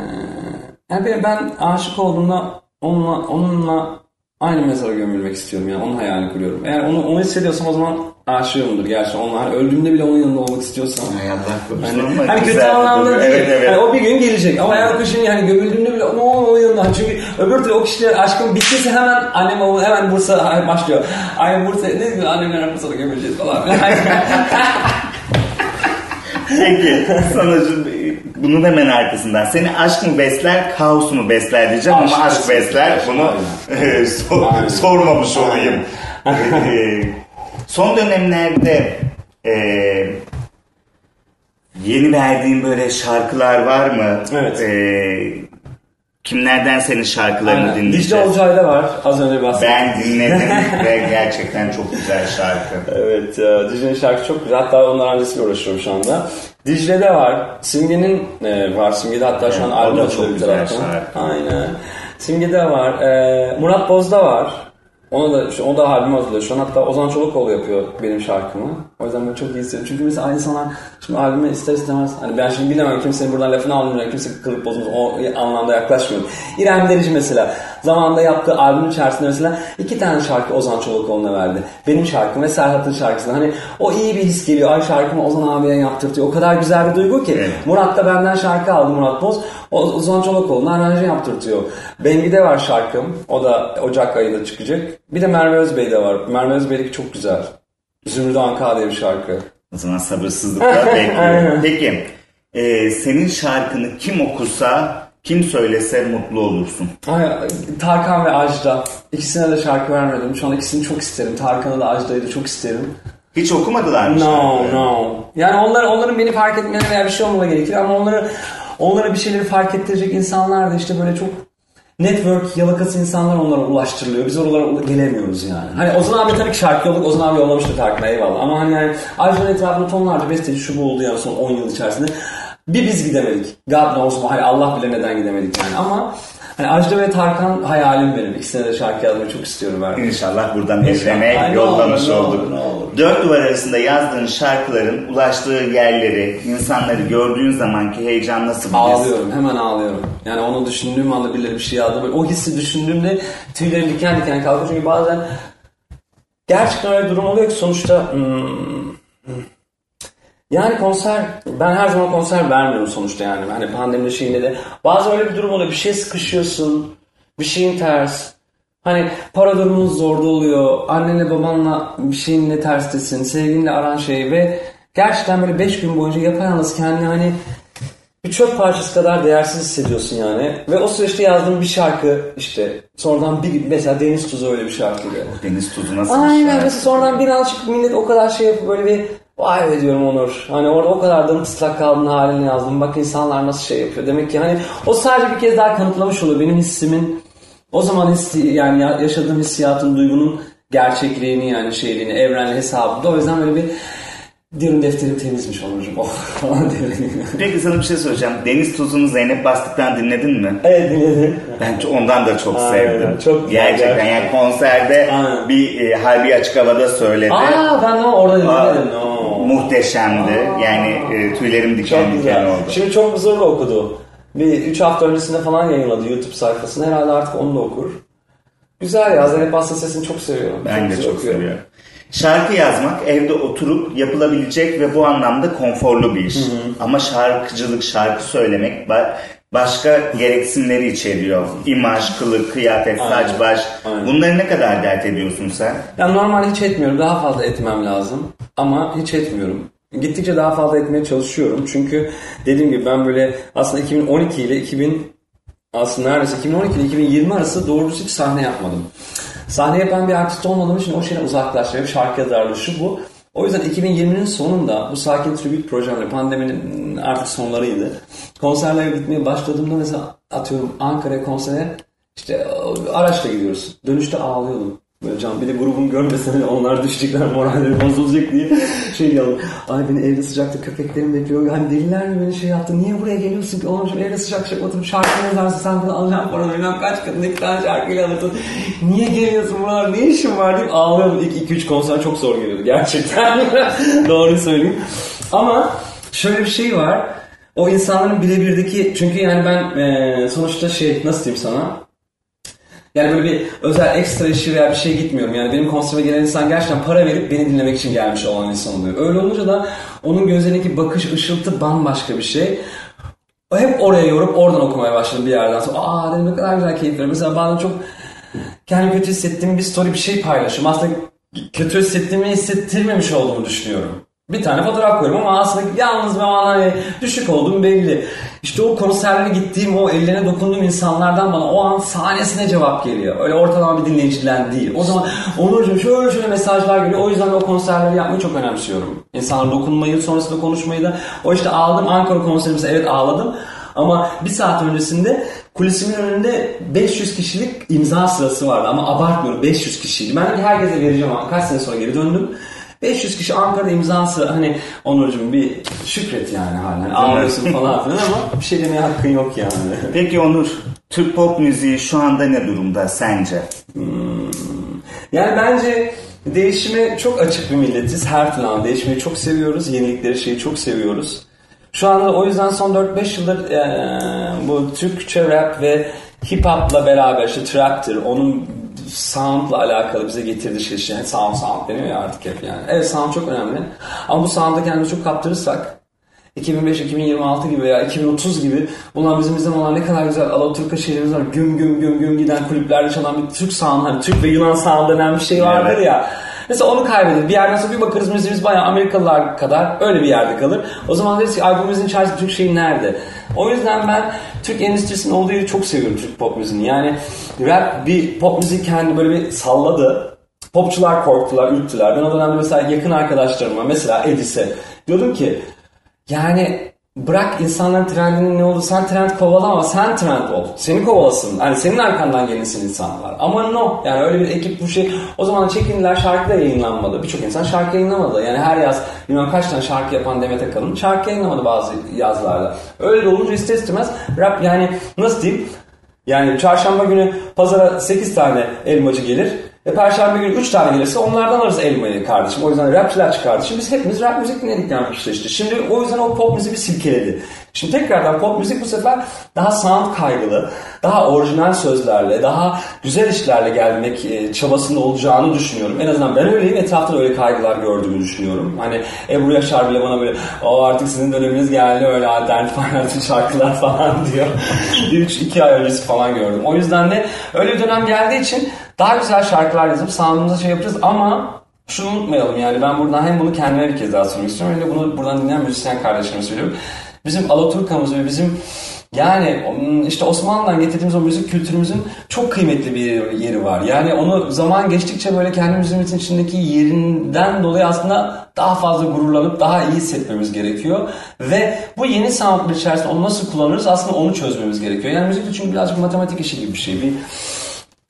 yani ben aşık olduğumda onunla, onunla aynı mezara gömülmek istiyorum yani onun hayalini kuruyorum. Eğer onu, onu hissediyorsam o zaman aşığımdır gerçekten. Onun, hani öldüğümde bile onun yanında olmak istiyorsam. Ay Allah korusun Hani, ama hani kötü anlamda değil. Evet evet. Hani o bir gün gelecek ama eğer kışın yani gömüldüğümde bile o onun yanında. Çünkü öbür türlü o kişiyle aşkım bittiyse hemen annem babam hemen Bursa başlıyor. Ay Bursa ne diyor annemler Bursa'da gömüleceğiz falan. Peki sana bunun hemen arkasından seni aşk mı besler kaos mu besler diyeceğim Aşk ama aşk besler. bunu e, sor- sormamış olayım. Son dönemlerde e, yeni verdiğin böyle şarkılar var mı? Evet. E, kimlerden senin şarkılarını Aynen. dinleyeceğiz? Dicle Olcay'da var az önce bahsettim. Ben dinledim ve gerçekten çok güzel şarkı. Evet, e, Dicle'nin şarkısı çok güzel. Hatta onlar öncesiyle uğraşıyorum şu anda. Dicle'de var. Simge'nin e, var. Simge'de hatta şu an Evet, albüm açılıyor bir taraftan. şarkı. Aynen. Simge'de var. E, Murat Boz'da var. Ona da, şu- o da albüm hazırlıyor. Şu an hatta Ozan Çolakoğlu yapıyor benim şarkımı. O yüzden ben çok iyi hissediyorum. Çünkü mesela aynı insanlar şimdi albüme ister istemez hani ben şimdi bilemem kimsenin buradan lafını almıyorum. Kimse kılıp bozmaz. O anlamda yaklaşmıyorum. İrem Derici mesela zamanında yaptığı albüm içerisinde mesela iki tane şarkı Ozan Çolakoğlu'na verdi. Benim şarkım ve Serhat'ın şarkısını. Hani o iyi bir his geliyor. Ay şarkımı Ozan abiye yaptırtıyor. O kadar güzel bir duygu ki. Evet. Murat da benden şarkı aldı Murat Boz. Ozan Çolakoğlu'na aranjı yaptırtıyor. Bengi'de var şarkım. O da Ocak ayında çıkacak. Bir de Merve Özbey'de var. Merve Özbey'deki çok güzel. Zümrüt Anka diye bir şarkı. O zaman sabırsızlıkla bekliyorum. Peki e, senin şarkını kim okursa kim söylese mutlu olursun. Ay, Tarkan ve Ajda. İkisine de şarkı vermedim. Şu an ikisini çok isterim. Tarkan'ı da Ajda'yı da çok isterim. Hiç okumadılar mı? No, şarkıyı? no. Yani onlar, onların beni fark etmeleri veya bir şey olmaları gerekir ama onları onlara bir şeyleri fark ettirecek insanlar da işte böyle çok network yalakası insanlar onlara ulaştırılıyor. Biz oralara gelemiyoruz yani. Hani Ozan abi tabii ki şarkı yolladık. Ozan abi yollamıştı Tarkan'a eyvallah. Ama hani yani Ajda'nın etrafında tonlarca besteci şu bu oldu yani son 10 yıl içerisinde. Bir biz gidemedik. God knows why. Allah bilir neden gidemedik yani. Ama hani Ajda ve Tarkan hayalim benim. İkisine de şarkı yazmayı çok istiyorum ben. İnşallah buradan ne yollamış olur, olduk. ne olur. Dört duvar arasında yazdığın şarkıların ulaştığı yerleri, insanları gördüğün zamanki heyecan nasıl his? Ağlıyorum, hemen ağlıyorum. Yani onu düşündüğüm anda birileri bir şey yazdı. Böyle o hissi düşündüğümde tüylerim diken diken kalkıyor. Çünkü bazen gerçekten öyle bir durum oluyor ki sonuçta hmm, yani konser, ben her zaman konser vermiyorum sonuçta yani. Hani pandemide şeyinde de. Bazen öyle bir durum oluyor. Bir şeye sıkışıyorsun. Bir şeyin ters. Hani para durumun zorda oluyor. Annenle babanla bir şeyinle terstesin. Sevgilinle aran şey ve gerçekten böyle 5 gün boyunca yapayalnız kendini hani bir çöp parçası kadar değersiz hissediyorsun yani. Ve o süreçte yazdığım bir şarkı işte sonradan bir mesela Deniz Tuzu öyle bir şarkıydı. Deniz tuzu nasıl bir Aynen şarkı? mesela sonradan birazcık millet o kadar şey yapıp böyle bir vay be diyorum Onur. Hani orada o kadar da ıslak kaldığın halini yazdım. Bak insanlar nasıl şey yapıyor. Demek ki hani o sadece bir kez daha kanıtlamış oluyor benim hissimin o zaman hissi, yani ya- yaşadığım hissiyatın, duygunun gerçekliğini yani şeyliğini, evrenli hesabında. O yüzden böyle bir diyorum defterim temizmiş Onurcuğum. Oh falan. Peki sana bir şey soracağım. Deniz Tuzu'nu Zeynep Bastık'tan dinledin mi? evet dinledim. Ben çok- ondan da çok Aynen, sevdim. çok güzel, Gerçekten gerçekten. yani konserde Aynen. bir e, harbi açık havada söyledi. Aa ben de orada Aa, dinlemedim. No. Muhteşemdi. Yani e, tüylerim diken Çok diken oldu. Şimdi çok huzurlu okudu. Bir 3 hafta öncesinde falan yayınladı YouTube sayfasını. Herhalde artık onu da okur. Güzel ya. Zeynep Bastık sesini çok seviyorum. Ben de güzel çok okuyor. seviyorum. Şarkı yazmak evde oturup yapılabilecek ve bu anlamda konforlu bir iş. Ama şarkıcılık, şarkı söylemek ba- başka gereksinimleri içeriyor. İmaj, kılık, kıyafet, saç, baş. Aynen. Bunları ne kadar dert ediyorsun sen? Yani normalde hiç etmiyorum. Daha fazla etmem lazım. Ama hiç etmiyorum. Gittikçe daha fazla etmeye çalışıyorum. Çünkü dediğim gibi ben böyle aslında 2012 ile 2000 aslında neredeyse 2012 ile 2020 arası doğru düz hiç sahne yapmadım. Sahne yapan bir artist olmadığım için o şeyden uzaklaştım. Şarkı yazarlığı şu bu. O yüzden 2020'nin sonunda bu Sakin Tribute projemle pandeminin artık sonlarıydı. Konserlere gitmeye başladığımda mesela atıyorum Ankara'ya konsere işte araçla gidiyoruz. Dönüşte ağlıyordum. Böyle can bir de grubum görmese hani onlar düşecekler moralleri bozulacak diye şey diyorlar. Ay beni evde sıcakta köpeklerim bekliyor. Hani deliler mi beni şey yaptı? Niye buraya geliyorsun ki? Oğlum evde sıcak sıcak oturup şarkı yazarsın. Sen bunu alacaksın paranı. Bilmem kaç kadın iki tane şarkıyla alırsın. Niye geliyorsun buralar? Ne işin var deyip ağlıyordum. İlk 2-3 konser çok zor geliyordu gerçekten. Doğru söyleyeyim. Ama şöyle bir şey var. O insanların birebirdeki çünkü yani ben eee, sonuçta şey nasıl diyeyim sana yani böyle bir özel ekstra işi veya bir şey gitmiyorum. Yani benim konserime gelen insan gerçekten para verip beni dinlemek için gelmiş olan insan oluyor. Öyle olunca da onun gözlerindeki bakış, ışıltı bambaşka bir şey. O Hep oraya yorup oradan okumaya başladım bir yerden sonra. Aa dedim ne kadar güzel keyif veriyor. Mesela bazen çok kendimi kötü hissettiğim bir story bir şey paylaşıyorum. Aslında kötü hissettiğimi hissettirmemiş olduğumu düşünüyorum. Bir tane fotoğraf koyuyorum ama aslında yalnız ve hani düşük olduğum belli. İşte o konserlere gittiğim, o ellerine dokunduğum insanlardan bana o an sahnesine cevap geliyor. Öyle ortalama bir dinleyiciden değil. O zaman Onurcuğum şöyle şöyle mesajlar geliyor. O yüzden o konserleri yapmayı çok önemsiyorum. İnsanlara dokunmayı, sonrasında konuşmayı da. O işte ağladım Ankara konserimizde evet ağladım. Ama bir saat öncesinde kulisimin önünde 500 kişilik imza sırası vardı. Ama abartmıyorum 500 kişiydi. Ben herkese vereceğim ama kaç sene sonra geri döndüm. 500 kişi Ankara'da imzası hani Onurcuğum bir şükret yani halen ağlıyorsun falan filan ama bir şey demeye hakkın yok yani. Peki Onur, Türk pop müziği şu anda ne durumda sence? Yani bence değişime çok açık bir milletiz. Her türlü değişmeyi çok seviyoruz. Yenilikleri şeyi çok seviyoruz. Şu anda o yüzden son 4-5 yıldır eee, bu Türkçe rap ve hip hop'la beraber işte trap'tir. Onun sound'la alakalı bize getirdiği şey işte yani sound sound deniyor ya artık hep yani. Evet sound çok önemli. Ama bu sound'a kendimizi çok kaptırırsak 2005-2026 gibi veya 2030 gibi ulan bizim bizden olan ne kadar güzel Alaturka şehrimiz var. Güm güm güm güm giden kulüplerde çalan bir Türk sound hani Türk ve Yunan sound denen bir şey vardır ya. Mesela onu kaybederiz. Bir yerden sonra bir bakarız müziğimiz bayağı Amerikalılar kadar öyle bir yerde kalır. O zaman deriz ki albümümüzün içerisinde Türk şeyi nerede? O yüzden ben Türk endüstrisinin olduğu yeri çok seviyorum Türk pop müziğini. Yani rap bir pop müzik kendi böyle bir salladı. Popçular korktular, ürktüler. Ben o dönemde mesela yakın arkadaşlarıma mesela Edis'e diyordum ki yani bırak insanların trendinin ne oldu sen trend kovalama sen trend ol. Seni kovalasın. Yani senin arkandan gelinsin insanlar. Ama no. Yani öyle bir ekip bu şey. O zaman çekindiler şarkı da yayınlanmadı. Birçok insan şarkı yayınlamadı. Yani her yaz bilmem kaç tane şarkı yapan Demet Akalın şarkı yayınlamadı bazı yazlarda. Öyle de olunca ister istemez rap yani nasıl diyeyim yani çarşamba günü pazara 8 tane elmacı gelir. E perşembe günü 3 tane gelirse onlardan alırız elmayı kardeşim. O yüzden rapçiler çıkardı. Şimdi biz hepimiz rap müzik dinledik yani işte işte. Şimdi o yüzden o pop müziği bir silkeledi. Şimdi tekrardan pop müzik bu sefer daha sound kaygılı, daha orijinal sözlerle, daha güzel işlerle gelmek e, çabasında olacağını düşünüyorum. En azından ben öyleyim. Etrafta da öyle kaygılar gördüğümü düşünüyorum. Hani Ebru Yaşar bile bana böyle o artık sizin döneminiz geldi öyle alternatif alternatif şarkılar falan diyor. 3-2 ay öncesi falan gördüm. O yüzden de öyle bir dönem geldiği için daha güzel şarkılar yazıp sound'umuza şey yapacağız ama şunu unutmayalım yani ben buradan hem bunu kendime bir kez daha söylemek istiyorum hem de bunu buradan dinleyen müzisyen kardeşlerime söylüyorum. Bizim Alaturka'mız ve bizim yani işte Osmanlı'dan getirdiğimiz o müzik kültürümüzün çok kıymetli bir yeri var. Yani onu zaman geçtikçe böyle kendi müziğimizin içindeki yerinden dolayı aslında daha fazla gururlanıp daha iyi hissetmemiz gerekiyor. Ve bu yeni soundlar içerisinde onu nasıl kullanırız aslında onu çözmemiz gerekiyor. Yani müzik çünkü birazcık matematik işi gibi bir şey. Bir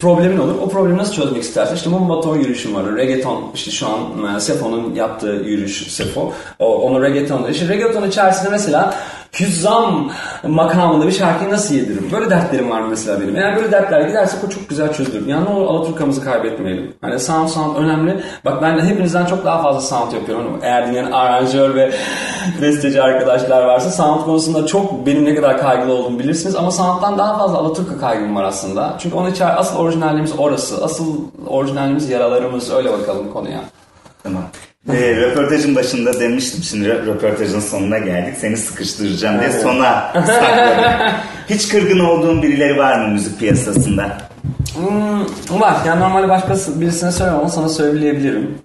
problemin olur. O problemi nasıl çözmek istersen işte Mumbaton yürüyüşüm var. Reggaeton işte şu an e, Sefo'nun yaptığı yürüyüş Sefo. O, onu reggaeton İşte reggaeton içerisinde mesela hüzzam makamında bir şarkıyı nasıl yediririm? Böyle dertlerim var mesela benim. Eğer böyle dertler giderse o çok güzel çözülür. Yani ne olur Alaturka'mızı kaybetmeyelim. Hani sound sound önemli. Bak ben de hepinizden çok daha fazla sound yapıyorum. Eğer dinleyen aranjör ve besteci arkadaşlar varsa sound konusunda çok benim ne kadar kaygılı olduğumu bilirsiniz. Ama sound'dan daha fazla Alaturka kaygım var aslında. Çünkü onun içer asıl orijinalliğimiz orası. Asıl orijinalliğimiz yaralarımız. Öyle bakalım konuya. Tamam. Ee, röportajın başında demiştim şimdi rö- röportajın sonuna geldik. Seni sıkıştıracağım diye sona sakladım. Hiç kırgın olduğun birileri var mı müzik piyasasında? Hmm, var. Yani normalde başkası birisine söylemem ama sana söyleyebilirim.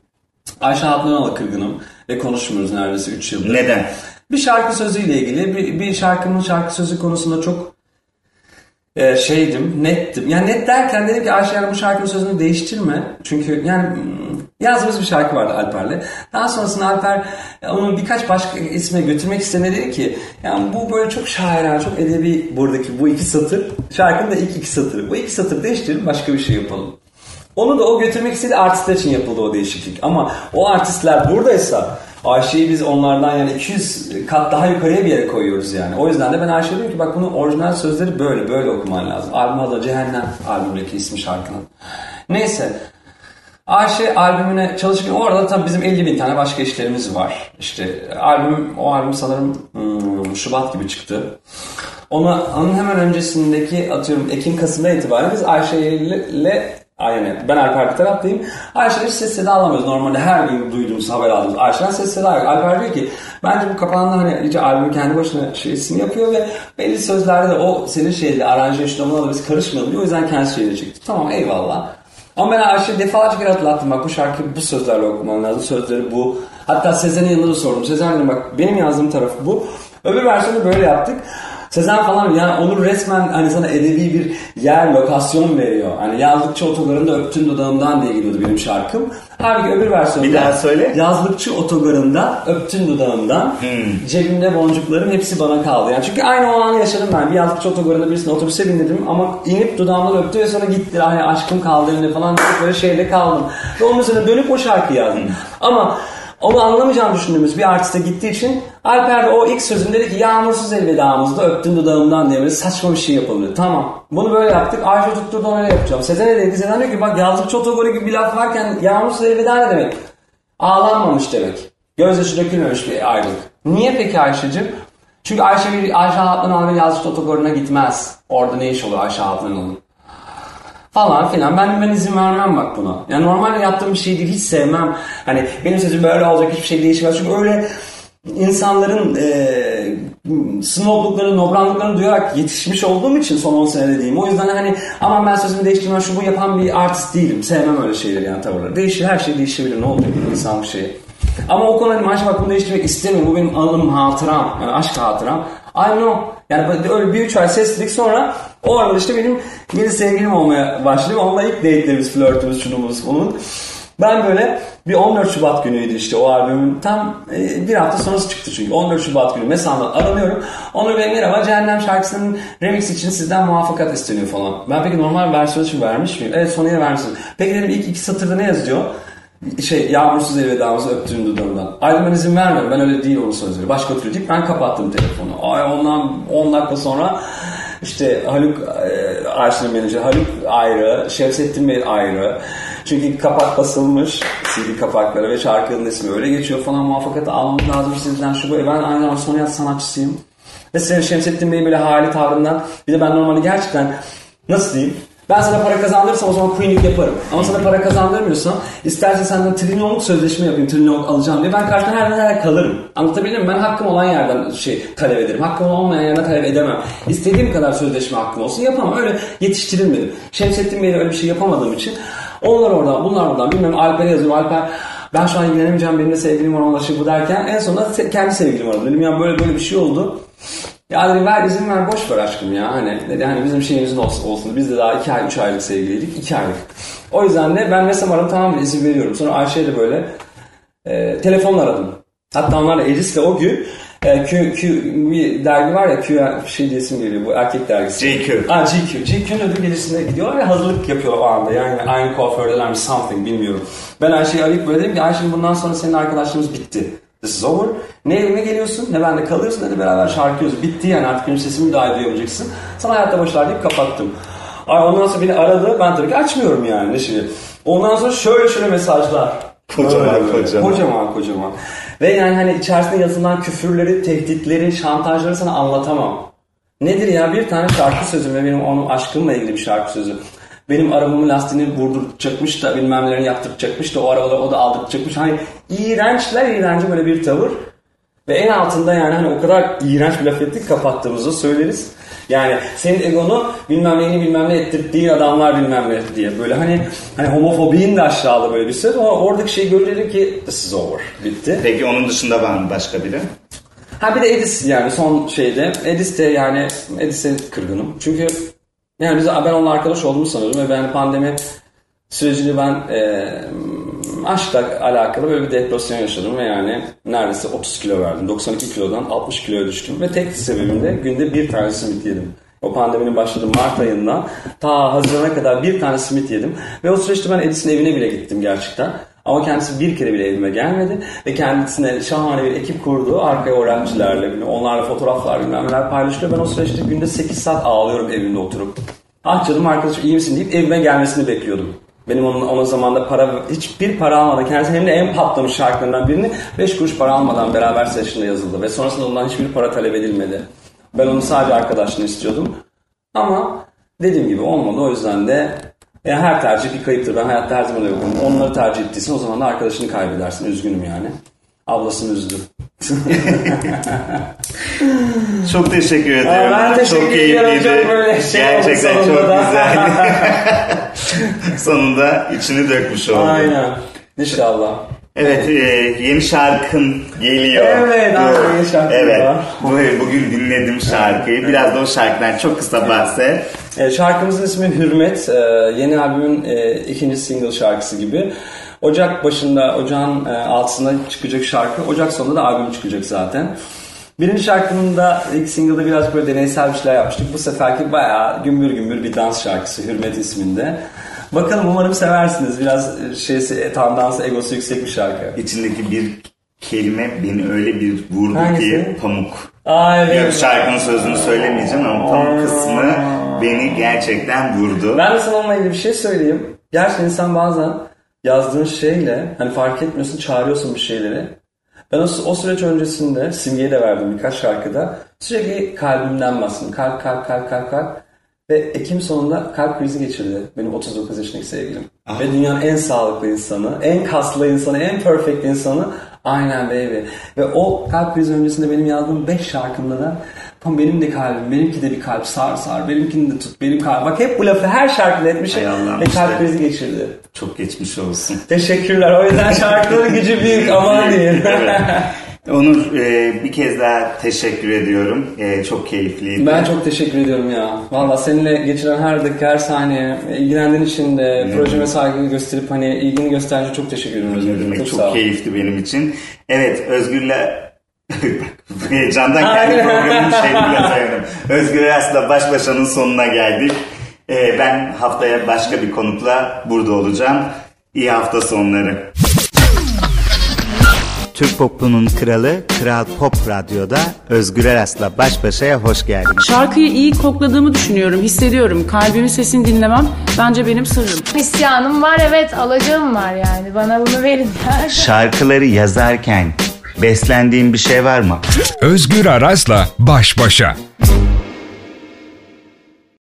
Ayşe Hatlanal'a kırgınım ve konuşmuyoruz neredeyse 3 yıldır. Neden? Bir şarkı sözüyle ilgili bir, bir şarkının şarkı sözü konusunda çok e, şeydim, nettim. Yani net derken dedim ki Ayşe Hanım bu şarkının sözünü değiştirme. Çünkü yani hmm, yazdığımız bir şarkı vardı Alper'le. Daha sonrasında Alper e, onu birkaç başka isme götürmek istene dedi ki yani bu böyle çok şairane, çok edebi buradaki bu iki satır. Şarkının da ilk iki satırı. Bu iki satır değiştirelim başka bir şey yapalım. Onu da o götürmek istediği artistler için yapıldı o değişiklik. Ama o artistler buradaysa Ayşe'yi biz onlardan yani 200 kat daha yukarıya bir yere koyuyoruz yani. O yüzden de ben Ayşe'ye diyorum ki bak bunun orijinal sözleri böyle, böyle okuman lazım. Albüm adı Cehennem albümdeki ismi şarkının. Neyse. Ayşe albümüne çalışırken o arada tabii bizim 50 bin tane başka işlerimiz var. İşte albüm, o albüm sanırım hmm, Şubat gibi çıktı. Ona, onun hemen öncesindeki atıyorum Ekim-Kasım'da itibaren biz Ayşe ile yani ben Alper bir taraftayım. Ayşe'den hiç ses seda alamıyoruz. Normalde her gün duyduğumuz haber aldığımız Ayşe'den ses seda yok. Alper diyor ki bence bu kapağında hani iyice albüm kendi başına şeysini yapıyor ve belli sözlerde de o senin şeyle aranje işlemine da biz diyor. O yüzden kendi şeyini çekti. Tamam eyvallah. Ama ben Ayşe'ye defalarca kere hatırlattım bak bu şarkıyı bu sözlerle okuman lazım. Sözleri bu. Hatta Sezen'in yanında da sordum. Sezen dedim bak benim yazdığım tarafı bu. Öbür versiyonu böyle yaptık. Sezen falan yani onun resmen hani sana edebi bir yer, lokasyon veriyor. Hani yazlıkçı otogarında öptün dudağımdan diye gidiyordu benim şarkım. Halbuki öbür versiyonda Bir daha söyle. yazlıkçı otogarında öptün dudağımdan cebimde boncuklarım hepsi bana kaldı. Yani çünkü aynı o anı yaşadım ben. Bir yazlıkçı otogarında birisine otobüse bindirdim ama inip dudağımdan öptü ve sonra gitti. Hani aşkım kaldı elinde falan böyle şeyle kaldım. Ve onun üzerine dönüp o şarkıyı yazdım. Ama onu anlamayacağını düşündüğümüz bir artiste gittiği için Alper de o ilk sözüm dedi ki yağmursuz elvedamızda öptün dudağımdan diye böyle saçma bir şey yapalım. Tamam. Bunu böyle yaptık. Ayşe tutturdu onu öyle yapacağım. Sezen'e dedi. Sezen diyor ki bak yazlıkçı otogarı gibi bir laf varken yağmursuz elveda ne demek? Ağlanmamış demek. Gözyaşı dökülmemiş bir ayrılık. Niye peki Ayşe'cim? Çünkü Ayşe bir Ayşe Hatlanal'ın yazlıkçı otogarına gitmez. Orada ne iş olur Ayşe Hatlanal'ın? Falan filan. Ben ben izin vermem bak buna. Yani normalde yaptığım bir şey değil. Hiç sevmem. Hani benim sözüm böyle olacak hiçbir şey değişmez. Çünkü öyle insanların e, snobblukları, nobranlıklarını duyarak yetişmiş olduğum için son 10 senede diyeyim. O yüzden hani aman ben sözümü değiştirmem şu bu yapan bir artist değilim. Sevmem öyle şeyleri yani tavırları. Değişir her şey değişebilir. Ne bir insan bir şey. Ama o konu hani maaş bak bunu değiştirmek istemiyorum. Bu benim anım, hatıram. Yani aşk hatıram. I know. Yani öyle bir üç ay seslilik sonra o arada işte benim yeni sevgilim olmaya başladı. Onunla ilk date'lerimiz, flörtümüz, şunumuz, bunun. Ben böyle bir 14 Şubat günüydü işte o albümün tam e, bir hafta sonrası çıktı çünkü 14 Şubat günü Mesam'dan aranıyorum. Onur Bey merhaba Cehennem şarkısının remix için sizden muvaffakat isteniyor falan. Ben peki normal versiyon için vermiş miyim? Evet Sony'e vermişsin. Peki dedim ilk iki satırda ne yazıyor? şey yağmursuz elvedamızı öptüğüm dudağımdan. Ayrıca ben izin vermiyorum. Ben öyle değil onun sözleri. Başka türlü değil. Ben kapattım telefonu. Ay ondan 10 dakika sonra işte Haluk e, menajeri Haluk ayrı, Şevsettin Bey ayrı. Çünkü kapak basılmış CD kapakları ve şarkının ismi öyle geçiyor falan muvaffakatı almam lazım sizden şu bu. E ben aynı zamanda son yaz sanatçısıyım. Ve senin Şemsettin Bey böyle hali tavrından bir de ben normalde gerçekten nasıl diyeyim ben sana para kazandırırsam o zaman queenlik yaparım. Ama sana para kazandırmıyorsam istersen senden trilyonluk sözleşme yapayım trilyonluk alacağım diye ben karşına her her kalırım. Anlatabildim mi? Ben hakkım olan yerden şey talep ederim. Hakkım olmayan yerden talep edemem. İstediğim kadar sözleşme hakkım olsun yapamam. Öyle yetiştirilmedim. Şemsettin Bey'le öyle bir şey yapamadığım için onlar oradan bunlar oradan bilmem Alper'e yazıyorum. Alper ben şu an ilgilenemeyeceğim benim de sevgilim var onunla bu derken en sonunda kendi sevgilim aradı. Dedim ya böyle böyle bir şey oldu. Ya dedi ver izin ver boş ver aşkım ya hani dedi hani bizim şeyimizin olsun, olsun. Biz de daha iki ay üç aylık sevgiliydik iki aylık. O yüzden de ben mesela aradım tamam dedi, izin veriyorum. Sonra Ayşe'ye de böyle e, telefonla aradım. Hatta onlarla Elis'le o gün e, Q, Q bir dergi var ya Q şey diyesim geliyor bu erkek dergisi. GQ. Ha GQ. GQ'nun ödül gecesine gidiyorlar ve hazırlık yapıyorlar o anda. Yani aynı kuafördeler mi something bilmiyorum. Ben Ayşe'yi arayıp böyle dedim ki Ayşe bundan sonra senin arkadaşlığımız bitti. This is over. Ne evime geliyorsun ne bende kalıyorsun ne de beraber şarkı yazıyoruz. Bitti yani artık benim sesimi daha duyamayacaksın. Sana hayatta başlar deyip kapattım. Ay ondan sonra beni aradı. Ben tabii ki açmıyorum yani ne şey. Ondan sonra şöyle şöyle mesajlar. Kocaman, kocaman. Kocaman kocaman. Ve yani hani içerisinde yazılan küfürleri, tehditleri, şantajları sana anlatamam. Nedir ya bir tane şarkı sözü ve benim onun aşkımla ilgili bir şarkı sözü. Benim arabamın lastiğini vurduracakmış da bilmem nelerini yaptıracakmış da o arabaları o da aldıracakmış. Hani iğrençler iğrenci böyle bir tavır. Ve en altında yani hani o kadar iğrenç bir laf ettik kapattığımızı söyleriz. Yani senin egonu bilmem neyini bilmem ne ettirdiğin adamlar bilmem ne diye. Böyle hani hani homofobinin de aşağıda böyle bir söz ama oradaki şey görülür ki this is over. Bitti. Peki onun dışında var mı başka biri? Ha bir de Edis yani son şeyde. Edis de yani Edis'e kırgınım. Çünkü yani biz, ben onunla arkadaş olduğumu sanıyorum ve ben pandemi sürecini ben e, aşkla alakalı böyle bir depresyon yaşadım ve yani neredeyse 30 kilo verdim. 92 kilodan 60 kiloya düştüm ve tek sebebim de günde bir tane simit yedim. O pandeminin başladığı Mart ayında ta Haziran'a kadar bir tane simit yedim. Ve o süreçte ben Edis'in evine bile gittim gerçekten. Ama kendisi bir kere bile evime gelmedi. Ve kendisine şahane bir ekip kurdu. Arkaya öğrencilerle, onlarla fotoğraflar bilmem neler paylaşıyor. Ben o süreçte günde 8 saat ağlıyorum evimde oturup. Ah canım arkadaşım iyi misin deyip evime gelmesini bekliyordum. Benim onun, onun zamanda para hiçbir para almadan kendisi hem de en patlamış şarkılarından birini 5 kuruş para almadan beraber session'da yazıldı. Ve sonrasında ondan hiçbir para talep edilmedi. Ben onu sadece arkadaşını istiyordum. Ama dediğim gibi olmadı. O yüzden de yani her tercih bir kayıptır. Ben hayatta her zaman yapıyorum. Onları tercih ettiysen o zaman da arkadaşını kaybedersin. Üzgünüm yani. Ablasını üzdü. Çok teşekkür ediyorum. ben teşekkür çok keyifliydi. Çok böyle şey Gerçekten çok da. güzel. sonunda içini dökmüş oldun. Aynen. İnşallah. Evet, e, yeni şarkın geliyor. Evet, aynen, yeni şarkım Evet, var. bu- bugün dinledim şarkıyı. Biraz da o şarkıdan çok kısa bahset. E, şarkımızın ismi Hürmet. E, yeni albümün e, ikinci single şarkısı gibi. Ocak başında, ocağın e, altısında çıkacak şarkı. Ocak sonunda da albüm çıkacak zaten. Birinci şarkının da ilk single'da biraz böyle deneysel bir şeyler yapmıştık. Bu seferki bayağı gümbür gümbür bir dans şarkısı Hürmet isminde. Bakalım umarım seversiniz. Biraz e, şeysi, tandansı, egosu yüksek bir şarkı. İçindeki bir kelime beni öyle bir vurdu ki Hangisi? pamuk. Aa Yok evet. şarkının sözünü söylemeyeceğim ama pamuk kısmı beni gerçekten vurdu. Ben de sana onunla ilgili bir şey söyleyeyim. Gerçekten insan bazen yazdığın şeyle hani fark etmiyorsun çağırıyorsun bir şeyleri. Ben o, o süreç öncesinde Simge'ye de verdim birkaç şarkıda. Sürekli kalbimden bastım. Kalp kalp kalp kalp kalp. Ve Ekim sonunda kalp krizi geçirdi benim 39 yaşındaki sevgilim. Ve dünyanın en sağlıklı insanı, en kaslı insanı, en perfect insanı aynen baby. Ve o kalp krizi öncesinde benim yazdığım 5 şarkımda da tam benim de kalbim, benimki de bir kalp sar sar, benimkini de tut, benim kalbim. Bak hep bu lafı her şarkıda etmişim ve kalp krizi geçirdi. Çok geçmiş olsun. Teşekkürler. O yüzden şarkıların gücü büyük. Aman diyeyim. Evet. Onur e, bir kez daha teşekkür ediyorum. E, çok keyifliydi. Ben çok teşekkür ediyorum ya. Valla seninle geçiren her dakika, her saniye ilgilendiğin için de projeme saygı gösterip hani ilgini gösterince çok teşekkür. Ne Özgür. Çok, çok, keyifli benim için. Evet Özgür'le heyecandan kendi Aynen. programımın şeyini yazıyorum. Özgür Eras'la baş başanın sonuna geldik. E, ben haftaya başka bir konukla burada olacağım. İyi hafta sonları. Türk popunun kralı Kral Pop Radyo'da Özgür Eras'la baş başaya hoş geldiniz. Şarkıyı iyi kokladığımı düşünüyorum, hissediyorum. Kalbimin sesini dinlemem bence benim sırrım. İsyanım var evet alacağım var yani. Bana bunu verin. Şarkıları yazarken beslendiğin bir şey var mı? Özgür Araz'la baş başa.